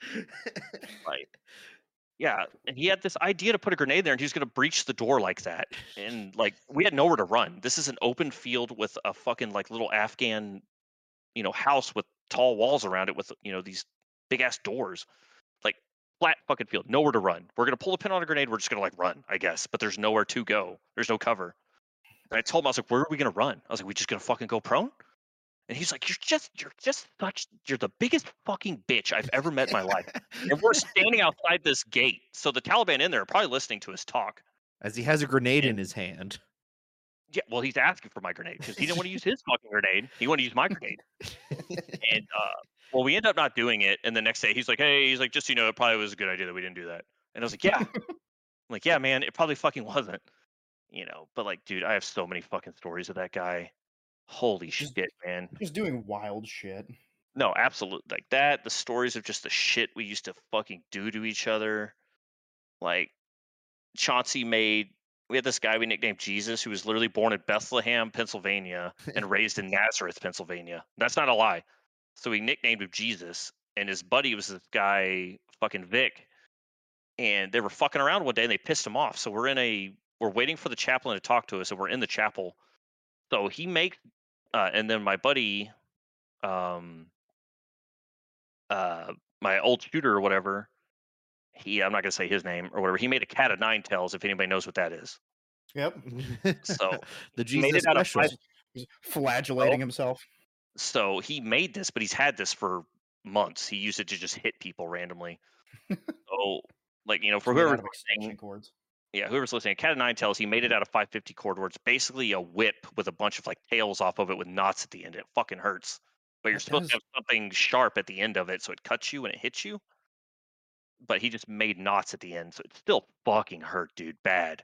Like, yeah, and he had this idea to put a grenade there, and he was going to breach the door like that. And like, we had nowhere to run. This is an open field with a fucking like little Afghan, you know, house with tall walls around it with you know these big ass doors, like flat fucking field, nowhere to run. We're gonna pull the pin on a grenade. We're just gonna like run, I guess, but there's nowhere to go. There's no cover. And I told him, I was like, where are we gonna run? I was like, we just gonna fucking go prone? And he's like, You're just you're just such you're the biggest fucking bitch I've ever met in my life. And we're standing outside this gate. So the Taliban in there are probably listening to his talk. As he has a grenade in his hand. Yeah, well, he's asking for my grenade because he didn't want to use his fucking grenade. He wanted to use my grenade. And uh, well, we end up not doing it. And the next day, he's like, "Hey, he's like, just so you know, it probably was a good idea that we didn't do that." And I was like, "Yeah." I'm like, "Yeah, man, it probably fucking wasn't." You know, but like, dude, I have so many fucking stories of that guy. Holy Just- shit, man! Just doing wild shit. No, absolutely. Like that, the stories of just the shit we used to fucking do to each other. Like Chauncey made we had this guy we nicknamed Jesus who was literally born in Bethlehem, Pennsylvania and raised in Nazareth, Pennsylvania. That's not a lie. So we nicknamed him Jesus and his buddy was this guy fucking Vic. And they were fucking around one day and they pissed him off. So we're in a we're waiting for the chaplain to talk to us and we're in the chapel. So he makes uh, and then my buddy um uh my old shooter or whatever he i'm not going to say his name or whatever he made a cat of nine tails if anybody knows what that is Yep. So, the he made Jesus it out of special. five- He's flagellating himself. so he made this but he's had this for months he used it to just hit people randomly so like you know for Made out whoever's of listening cords. Yeah whoever's listening cat of nine tails he made it out of 550 cord where it's basically a whip with a bunch of like tails off of it with knots at the end. It fucking hurts. But you're That supposed does- to have something sharp at the end of it so it cuts you when it hits you. But he just made knots at the end so it still fucking hurt dude bad.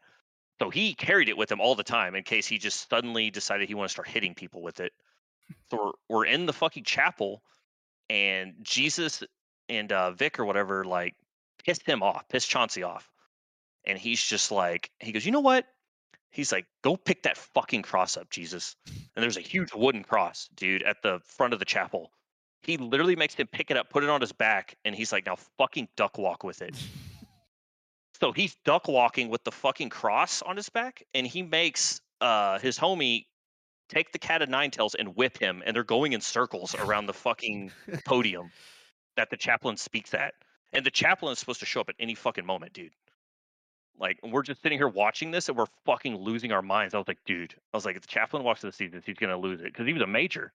So he carried it with him all the time in case he just suddenly decided he wanted to start hitting people with it. So we're, we're in the fucking chapel and jesus and uh, vic or whatever like pissed him off pissed chauncey off and he's just like he goes you know what? He's like go pick that fucking cross up jesus. And there's a huge wooden cross dude at the front of the chapel. He literally makes him pick it up put it on his back and he's like now fucking duck walk with it. So he's duck walking with the fucking cross on his back and he makes uh his homie take the cat of nine tails and whip him and they're going in circles around the fucking podium that the chaplain speaks at. And the chaplain is supposed to show up at any fucking moment dude like we're just sitting here watching this and we're fucking losing our minds. I was like dude i was like if the chaplain walks to the season he's gonna lose it. Because he was a major.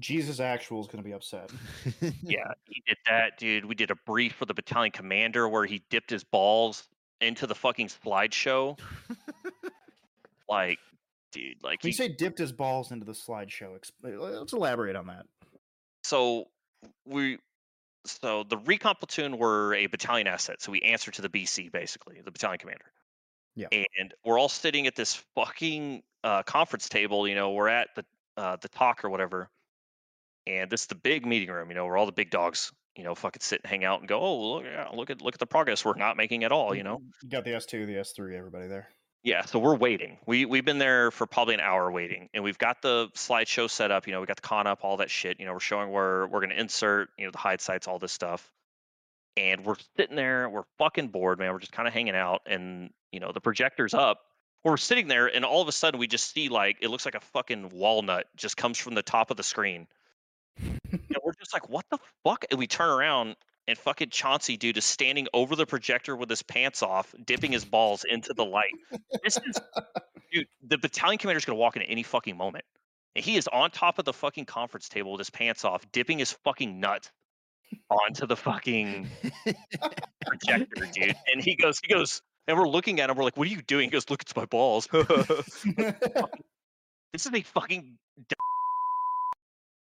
Jesus Actual is going to be upset. yeah he did that dude. We did a brief for the battalion commander where he dipped his balls into the fucking slideshow. Like dude like When he, you say dipped his balls into the slideshow, uh, let's elaborate on that. so we so the recon platoon were a battalion asset so we answer to the bc basically the battalion commander Yeah. and we're all sitting at this fucking uh, conference table you know we're at the uh, the talk or whatever and this is the big meeting room you know where all the big dogs you know fucking sit and hang out and go oh look, look at look at the progress we're not making at all you know You got the S2, the S3, everybody there. Yeah, so we're waiting. We we've been there for probably an hour waiting, and we've got the slideshow set up. You know, we got the con up, all that shit. You know, we're showing where we're gonna insert, you know, the hide sites, all this stuff. And we're sitting there, we're fucking bored, man. We're just kind of hanging out, and you know, the projector's up. We're sitting there, and all of a sudden, we just see like it looks like a fucking walnut just comes from the top of the screen. and we're just like, what the fuck? And we turn around, and fucking Chauncey dude is standing over the projector with his pants off, dipping his balls into the light. This is dude, the battalion commander is gonna walk in at any fucking moment. And he is on top of the fucking conference table with his pants off, dipping his fucking nut onto the fucking projector, dude. And he goes, he goes, and we're looking at him, we're like, what are you doing? He goes, look, it's my balls. this is a fucking d-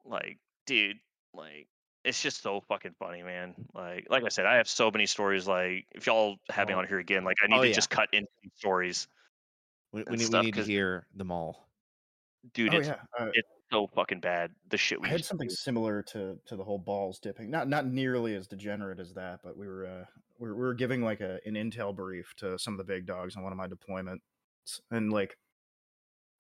like, dude, like it's just so fucking funny, man. Like, like I said, I have so many stories. Like, if y'all have me Oh. on here again, like, I need Oh, to yeah. just cut into stories, we, we need, we need to hear them all. dude. oh it's yeah, uh, it's so fucking bad. The shit we I had something do. similar to to the whole balls dipping. Not not nearly as degenerate as that, but we were uh, we were, we were giving like a an intel brief to some of the big dogs on one of my deployments, and like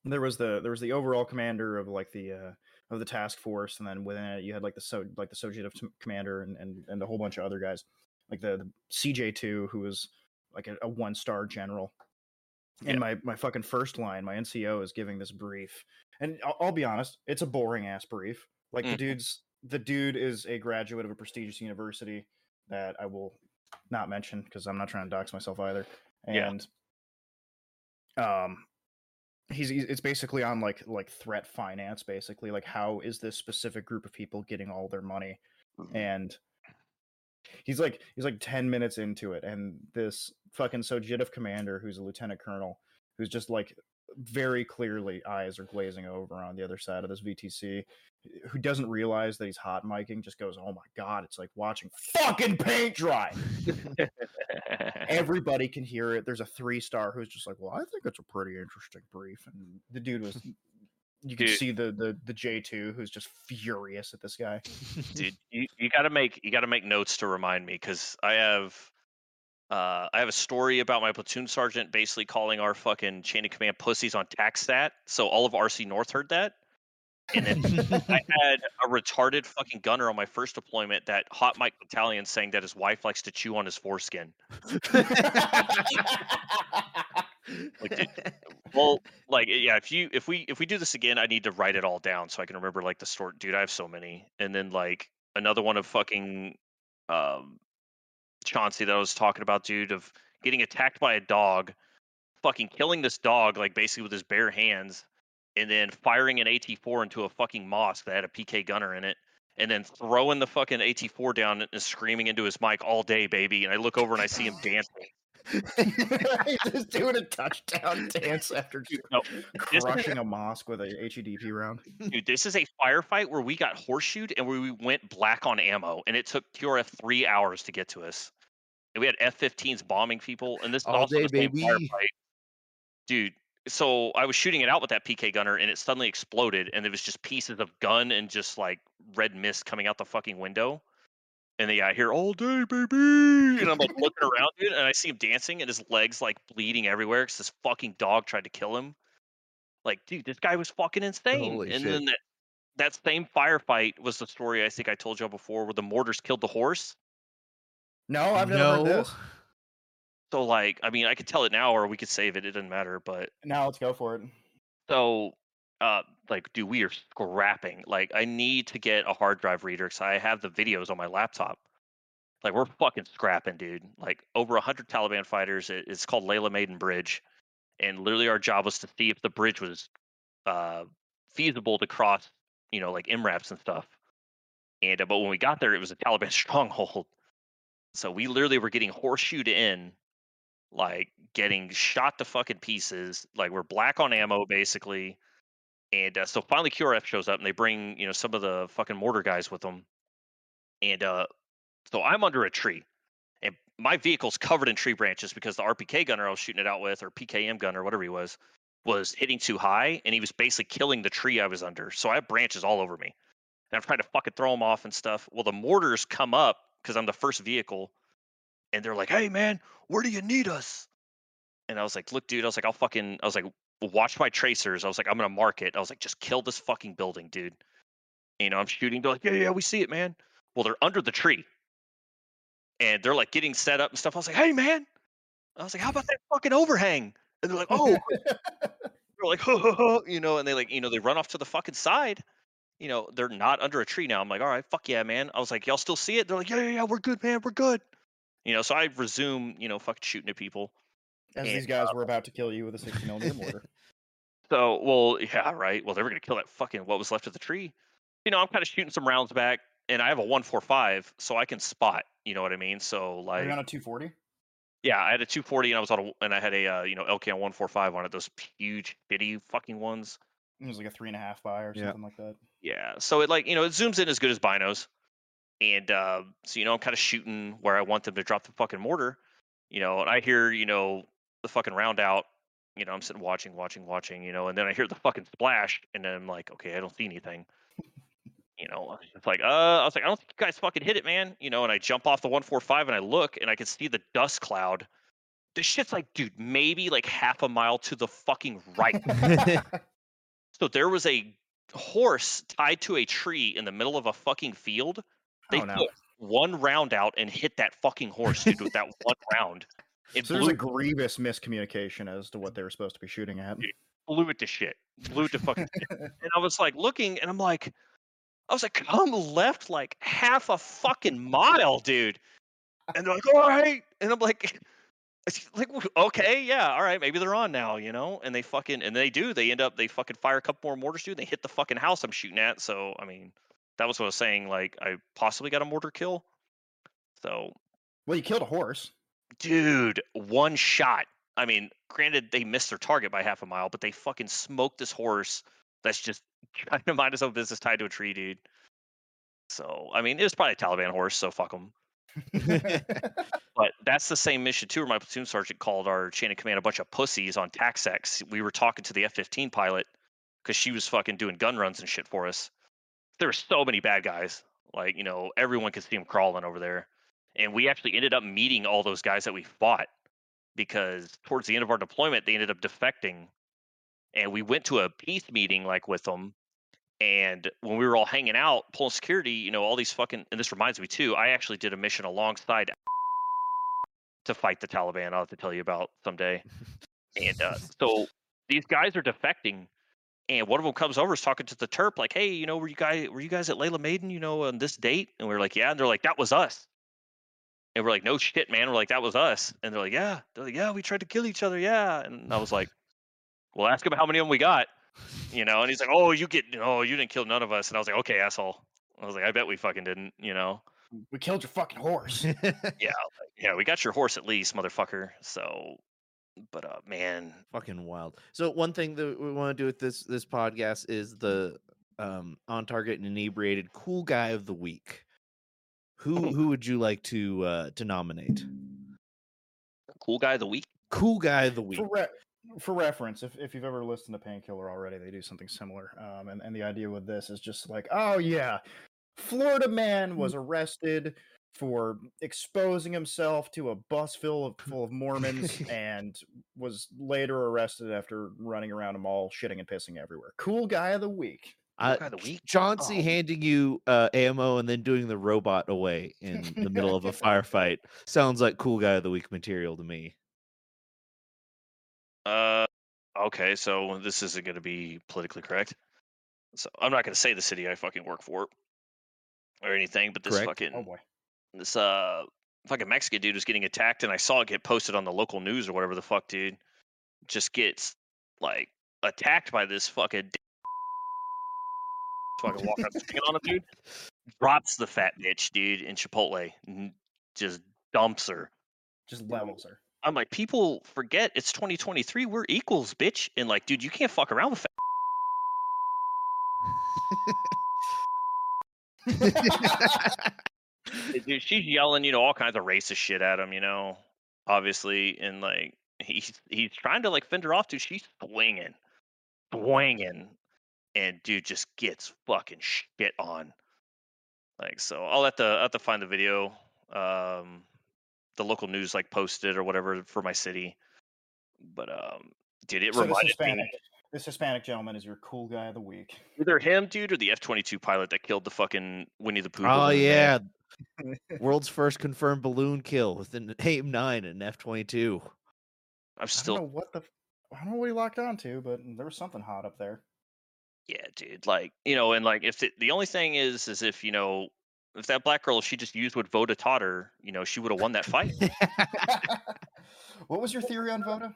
there was the there was the overall commander of like the uh, of the task force, and then within it you had like the so like the SOJTF commander and and and a whole bunch of other guys, like the, the CJ two who was like a, a one star general. And Yeah. my my fucking first line, my NCO is giving this brief, and I'll, I'll be honest, it's a boring ass brief. Like the Mhm. dude's the dude is a graduate of a prestigious university that I will not mention because I'm not trying to dox myself either. Yeah. And um, he's, he's it's basically on like like threat finance basically like how is this specific group of people getting all their money Mhm. and he's like he's like 10 minutes into it and this fucking SOJTF commander who's a lieutenant colonel who's just like very clearly eyes are glazing over on the other side of this VTC who doesn't realize that he's hot miking just goes oh my god it's like watching fucking paint dry. Everybody can hear it. There's a three star who's just like well I think it's a pretty interesting brief. And the dude was you can Dude. see the the the J2 who's just furious at this guy. Dude you, you gotta make you gotta make notes to remind me because i have uh i have a story about my platoon sergeant basically calling our fucking chain of command pussies on TACSAT so all of rc north heard that and then i had a retarded fucking gunner on my first deployment that hot Mike battalion saying that his wife likes to chew on his foreskin. Like, dude, well like yeah if you if we if we do this again i need to write it all down so i can remember like the story. Dude i have so many. And then like another one of fucking um chauncey that i was talking about dude of getting attacked by a dog fucking killing this dog like basically with his bare hands and then firing an at4 into a fucking mosque that had a pk gunner in it and then throwing the fucking at4 down and screaming into his mic all day baby and i look over and i see him dancing he's just doing a touchdown dance after just no, this- crushing a mosque with a HEDP round. Dude, this is a firefight where we got horseshoed and we went black on ammo, and it took QRF three hours to get to us. And we had F-15s bombing people, and this is All also day, the same baby. firefight. Dude, so I was shooting it out with that PK gunner, and it suddenly exploded, and there was just pieces of gun and just like red mist coming out the fucking window. And then yeah, I hear all day, baby, and I'm like looking around, dude, and I see him dancing, and his legs like bleeding everywhere because this fucking dog tried to kill him. Like, dude, this guy was fucking insane. Holy and shit. then that, that same firefight was the story I think I told y'all before, where the mortars killed the horse. No, I've never heard this. So like, I mean, I could tell it now, or we could save it. It doesn't matter. But Now let's go for it. so, uh, like, dude, we are scrapping. Like, I need to get a hard drive reader because I have the videos on my laptop. Like, we're fucking scrapping, dude. Like, over a hundred Taliban fighters. It, it's called Layla Maiden Bridge, and literally our job was to see if the bridge was uh, feasible to cross. You know, like MRAPs and stuff. And uh, but when we got there, it was a Taliban stronghold. So we literally were getting horseshoed in, like getting shot to fucking pieces. Like we're black on ammo basically. And uh, so finally QRF shows up and they bring, you know, some of the fucking mortar guys with them. And uh so I'm under a tree. And my vehicle's covered in tree branches because the RPK gunner I was shooting it out with, or PKM gunner, whatever he was, was hitting too high and he was basically killing the tree I was under. So I have branches all over me. And I'm trying to fucking throw them off and stuff. Well, the mortars come up because I'm the first vehicle and they're like, "Hey, man, where do you need us?" And I was like, "Look, dude," I was like, "I'll fucking," I was like, "Watch my tracers." I was like, "I'm gonna mark it." I was like, "Just kill this fucking building, dude." You know, I'm shooting. They're like, "Yeah, yeah, we see it, man." Well, they're under the tree, and they're like getting set up and stuff. I was like, "Hey, man," I was like, "How about that fucking overhang?" And they're like, "Oh," they're like, "Ho, ho, ho," you know, and they like, you know, they run off to the fucking side. You know, they're not under a tree now. I'm like, all right, fuck yeah, man. I was like, y'all still see it? They're like, yeah, yeah, yeah, we're good, man, we're good. You know, so I resume, you know, fucking shooting at people. As And, these guys were about to kill you with a 60 millimeter mortar. So, well, yeah, right. Well, they were gonna kill that fucking what was left of the tree. You know, I'm kind of shooting some rounds back, and I have a 145, so I can spot. You know what I mean? So, like, you're on a 240? yeah, I had a 240, and I was on a, and I had a, uh, you know, Elcan 145 on it. Those huge, bitty fucking ones. It was like a three and a half by or Yeah. something like that. Yeah. So it like you know it zooms in as good as binos, and uh, so you know I'm kind of shooting where I want them to drop the fucking mortar, you know, and I hear you know the fucking round out, you know I'm sitting watching, watching, watching, you know, and then I hear the fucking splash, and then I'm like, okay, I don't see anything. You know, it's like, uh, I was like, I don't think you guys fucking hit it, man. You know, and I jump off the 145 and I look and I can see the dust cloud. This shit's like, dude, maybe like half a mile to the fucking right. So there was a horse tied to a tree in the middle of a fucking field. They Oh, no. put one round out and hit that fucking horse, dude, with that one round. It So there's a grievous miscommunication as to what they were supposed to be shooting at. blew it to shit. Blew it to fucking shit. And I was like looking and I'm like, I was like, come left like half a fucking mile, dude. And they're like, all right. And I'm like, like okay, yeah, all right, maybe they're on now, you know. And they fucking and they do. They end up they fucking fire a couple more mortars, dude. They hit the fucking house I'm shooting at. So I mean, that was what I was saying. Like I possibly got a mortar kill. So Well, you killed a horse. dude, one shot. I mean, granted they missed their target by half a mile, but they fucking smoked this horse that's just trying to mind his own business tied to a tree, dude. So I mean, it was probably a Taliban horse, so fuck them. But that's the same mission too, where my platoon sergeant called our chain of command a bunch of pussies on TACSAT. We were talking to the F-15 pilot because she was fucking doing gun runs and shit for us. There were so many bad guys. Like, you know, everyone could see them crawling over there. And we actually ended up meeting all those guys that we fought because towards the end of our deployment, they ended up defecting. And we went to a peace meeting like with them. And when we were all hanging out, pulling security, you know, all these fucking, and this reminds me too, I actually did a mission alongside to fight the Taliban. I'll have to tell you about someday. and uh, so these guys are defecting, and one of them comes over, is talking to the Terp, like, "Hey, you know, were you guys were you guys at Layla Maiden, you know, on this date?" And we are like, "Yeah," and they're like, "That was us." And we're like, "No shit, man." We're like, "That was us," and they're like, "Yeah." They're like, "Yeah, we tried to kill each other, yeah." And I was like, "Well, ask him how many of them we got." You know, and he's like, "Oh, you get, oh, you didn't kill none of us." And I was like, "Okay, asshole." I was like, "I bet we fucking didn't," you know. we killed your fucking horse. Yeah, yeah, we got your horse at least, motherfucker. So, but uh, man, Fucking wild. So one thing that we want to do with this this podcast is the um on target and inebriated cool guy of the week. Who who would you like to uh to nominate? cool guy of the week. Cool guy of the week. for, re- for reference, if, if you've ever listened to Painkiller already, they do something similar. Um, and, and the idea with this is just like, oh, yeah, Florida man was arrested for exposing himself to a bus full of, full of Mormons and was later arrested after running around a mall, shitting and pissing everywhere. Cool guy of the week. Uh, guy of the week? Chauncey Oh. handing you uh, ammo and then doing the robot away in the middle of a firefight sounds like cool guy of the week material to me. Uh, okay, so this isn't going to be politically correct. So I'm not going to say the city I fucking work for or anything, but this Correct. fucking Oh, boy. This uh fucking Mexican dude was getting attacked, and I saw it get posted on the local news or whatever the fuck, dude. Just gets like attacked by this fucking fucking walk up on him, dude. Drops the fat bitch, dude, in Chipotle. Just dumps her. Just levels her. I'm like, people forget it's 2023. We're equals, bitch. And like, dude, you can't fuck around with. Fat. Dude, she's yelling, you know, all kinds of racist shit at him, you know, obviously, and like he's he's trying to like fend her off, dude. She's swinging, swinging, and dude just gets fucking shit on. Like, so I'll have to I'll have to find the video. Um, the local news like posted or whatever for my city, but um, dude, it So this reminded Hispanic, me this Hispanic gentleman is your cool guy of the week. either him, dude, or the F twenty two pilot that killed the fucking Winnie the Pooh. oh yeah, world's first confirmed balloon kill with an AIM nine and F twenty two. I'm I don't still know what the. I don't know what he locked on to, but there was something hot up there. Yeah, dude. Like, you know, and like if the, the only thing is is if, you know, if that black girl if she just used what Voda taught her, you know, she would have won that fight. what was your theory on Voda?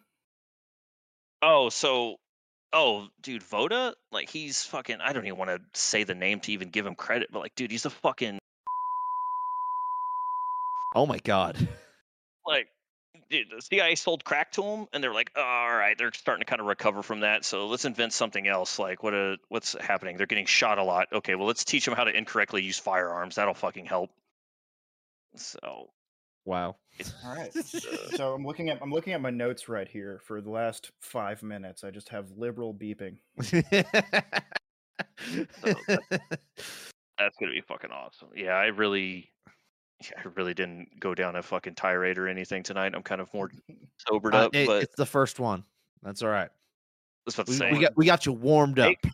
oh, so oh, dude, Voda, like he's fucking I don't even want to say the name to even give him credit, but like, dude, he's a fucking oh my god. like dude, the CIA sold crack to him and they're like, oh, all right, they're starting to kind of recover from that. So let's invent something else. Like what a what's happening? They're getting shot a lot. Okay, well let's teach them how to incorrectly use firearms. That'll fucking help. So Wow. All right. so I'm looking at I'm looking at my notes right here for the last five minutes. I just have liberal beeping. That's gonna be fucking awesome. Yeah, I really, yeah, I really didn't go down a fucking tirade or anything tonight. I'm kind of more sobered Uh, up, it- but it's the first one. That's all right. that's what We, we got we got you warmed up. Make-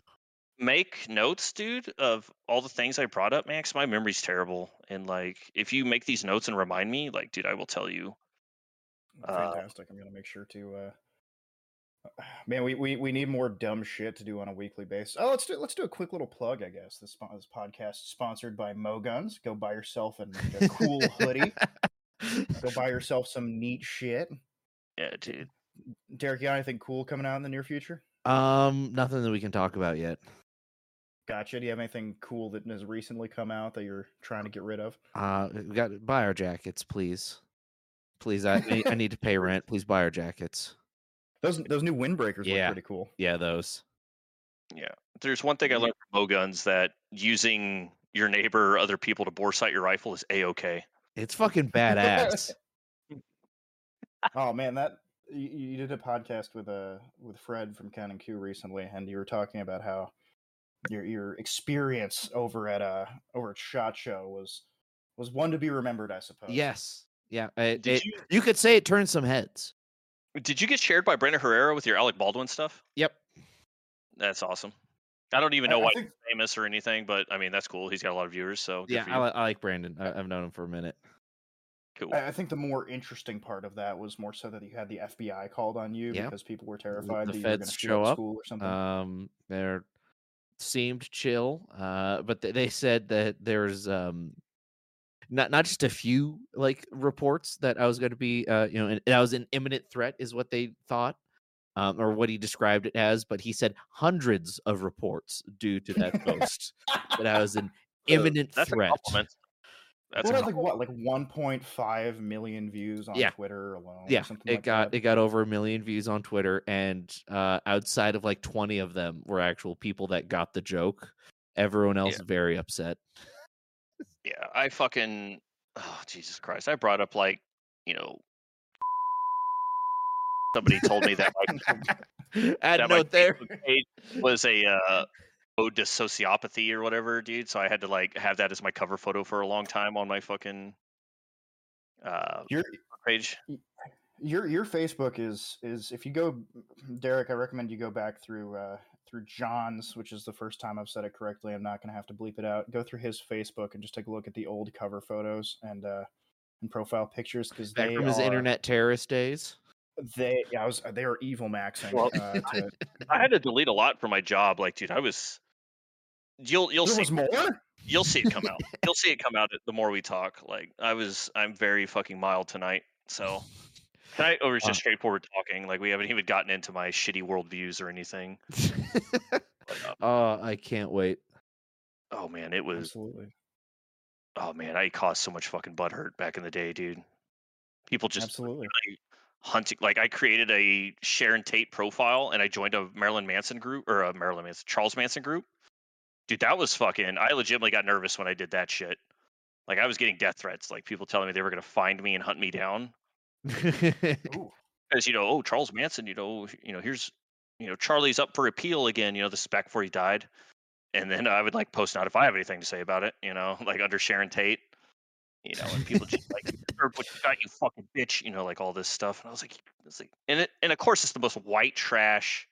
make notes, dude, of all the things I brought up, Max. my memory's terrible, and like, if you make these notes and remind me, like, dude, I will tell you. Uh, Fantastic. I'm gonna make sure to. uh Man, we, we, we need more dumb shit to do on a weekly basis. Oh, let's do let's do a quick little plug, I guess. This, this podcast is sponsored by Moe Guns. Go buy yourself an- a cool hoodie. Go buy yourself some neat shit. Yeah, dude. Derek, you got anything cool coming out in the near future? Um, nothing that we can talk about yet. Gotcha. Do you have anything cool that has recently come out that you're trying to get rid of? Uh, we got buy our jackets, please. Please, I I- I need to pay rent. Please buy our jackets. Those those new windbreakers Yeah. look pretty cool. Yeah, those. Yeah. There's one thing I learned from Guns that using your neighbor or other people to bore sight your rifle is a okay. It's fucking badass. Oh man, that you, you did a podcast with uh with Fred from Canon Q recently, and you were talking about how your your experience over at uh over at Shot Show was was one to be remembered, I suppose. yes. Yeah. It, Did it- you you could say it turned some heads. Did you get shared by Brandon Herrera with your Alec Baldwin stuff? Yep. That's awesome. I don't even know I why think- he's famous or anything, but I mean that's cool. He's got a lot of viewers, so good Yeah, for I, li- I like Brandon. I, I've known him for a minute. cool. I I think the more interesting part of that was more so that you had the FBI called on you Yeah. because people were terrified the that you were going feds to show show up, school or something. Um, they're seemed chill, uh, but th- they said that there's um, not not just a few like reports that I was going to be, uh, you know, and I was an imminent threat, is what they thought, um, or what he described it as. But he said hundreds of reports due to that post that I was an imminent That's threat. a compliment. That's what a had, like what like 1.5 million views on Yeah. Twitter alone? Yeah, something it like got that? it got over a million views on Twitter, and uh, outside of like twenty of them were actual people that got the joke. Everyone else very upset. Yeah, I fucking oh Jesus Christ. I brought up like, you know somebody told me that my, Add that my there. Page was a uh ode to sociopathy or whatever, dude. So I had to like have that as my cover photo for a long time on my fucking uh Your page. your your Facebook is is if you go Derek, I recommend you go back through uh through John's, which is the first time I've said it correctly. I'm not gonna have to bleep it out. Go through his Facebook and just take a look at the old cover photos and uh and profile pictures because they from his are, internet terrorist days. They yeah, I was they are evil maxing. Well, uh, to, I had to delete a lot for my job. Like, dude, I was you'll you'll there see more. you'll see it come out. You'll see it come out the more we talk. Like I was I'm very fucking mild tonight. So tonight over is just Uh. straightforward talking. Like we haven't even gotten into my shitty worldviews or anything. But, uh, oh, I can't wait. oh man, it was Absolutely, oh man, I caused so much fucking butt hurt back in the day, dude. People just absolutely. hunting like I created a Sharon Tate profile and I joined a Marilyn Manson group or a Marilyn Manson Charles Manson group. Dude, that was fucking I legitimately got nervous when I did that shit. Like I was getting death threats, like people telling me they were gonna find me and hunt me down. Ooh. Because you know, oh Charles Manson, you know, you know, here's you know, Charlie's up for appeal again, you know, the spec before he died. And then I would like post not if I have anything to say about it, you know, like under Sharon Tate. You know, and people just like what you got, you fucking bitch, you know, like all this stuff. And I was like, it's like, and it, and of course, it's the most white trash,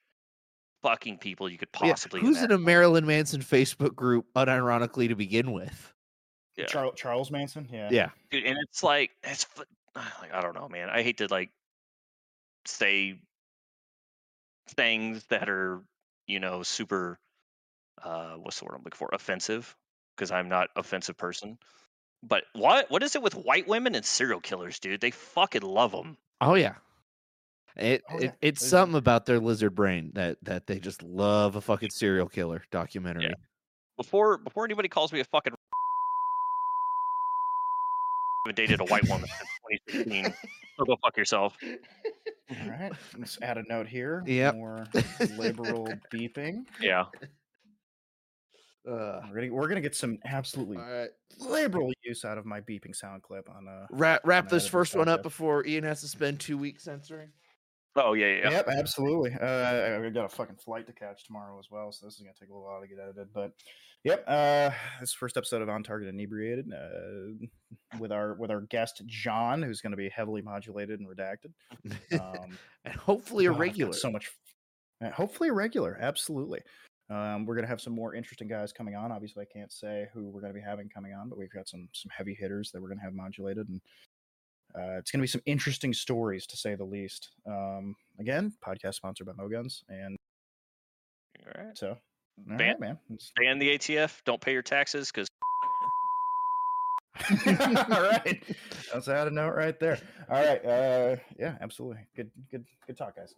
fucking people you could Yeah, possibly. Who's in a Marilyn Manson Facebook group, unironically to begin with? Yeah. Charles Charles Manson. Yeah. Yeah. Dude, and it's like it's fu- like I don't know, man. I hate to like say things that are you know super uh what's the word I'm looking for offensive because I'm not offensive person. But what what is it with white women and serial killers, dude? They fucking love them. Oh yeah. It, Oh, it it's There's- something about their lizard brain that that they just love a fucking serial killer documentary. Before before anybody calls me a fucking I haven't dated a white woman since 2016. So go fuck yourself. All right. Let's add a note here. Yeah. More liberal beeping. Yeah. Uh, We're gonna we're gonna get some absolutely all right. liberal use out of my beeping sound clip on uh Wrap wrap this first one up before Ian has to spend two weeks censoring. Oh yeah, yeah. yeah. Yep, absolutely. Uh, I got a fucking flight to catch tomorrow as well, so this is gonna take a little while to get edited. But yep, uh, this first episode of On Target Inebriated uh, with our with our guest John, who's gonna be heavily modulated and redacted. Um, and hopefully a God, I've regular. So much. Hopefully a regular. Absolutely. Um, we're gonna have some more interesting guys coming on. Obviously, I can't say who we're gonna be having coming on, but we've got some some heavy hitters that we're gonna have modulated, and uh, it's gonna be some interesting stories to say the least. Um, again, podcast sponsored by Moeguns, and All right. so all Ban- right, man. Ban the ATF. Don't pay your taxes because All right. That's how to note right there. All right. Uh, yeah, absolutely. Good, good, good talk, guys.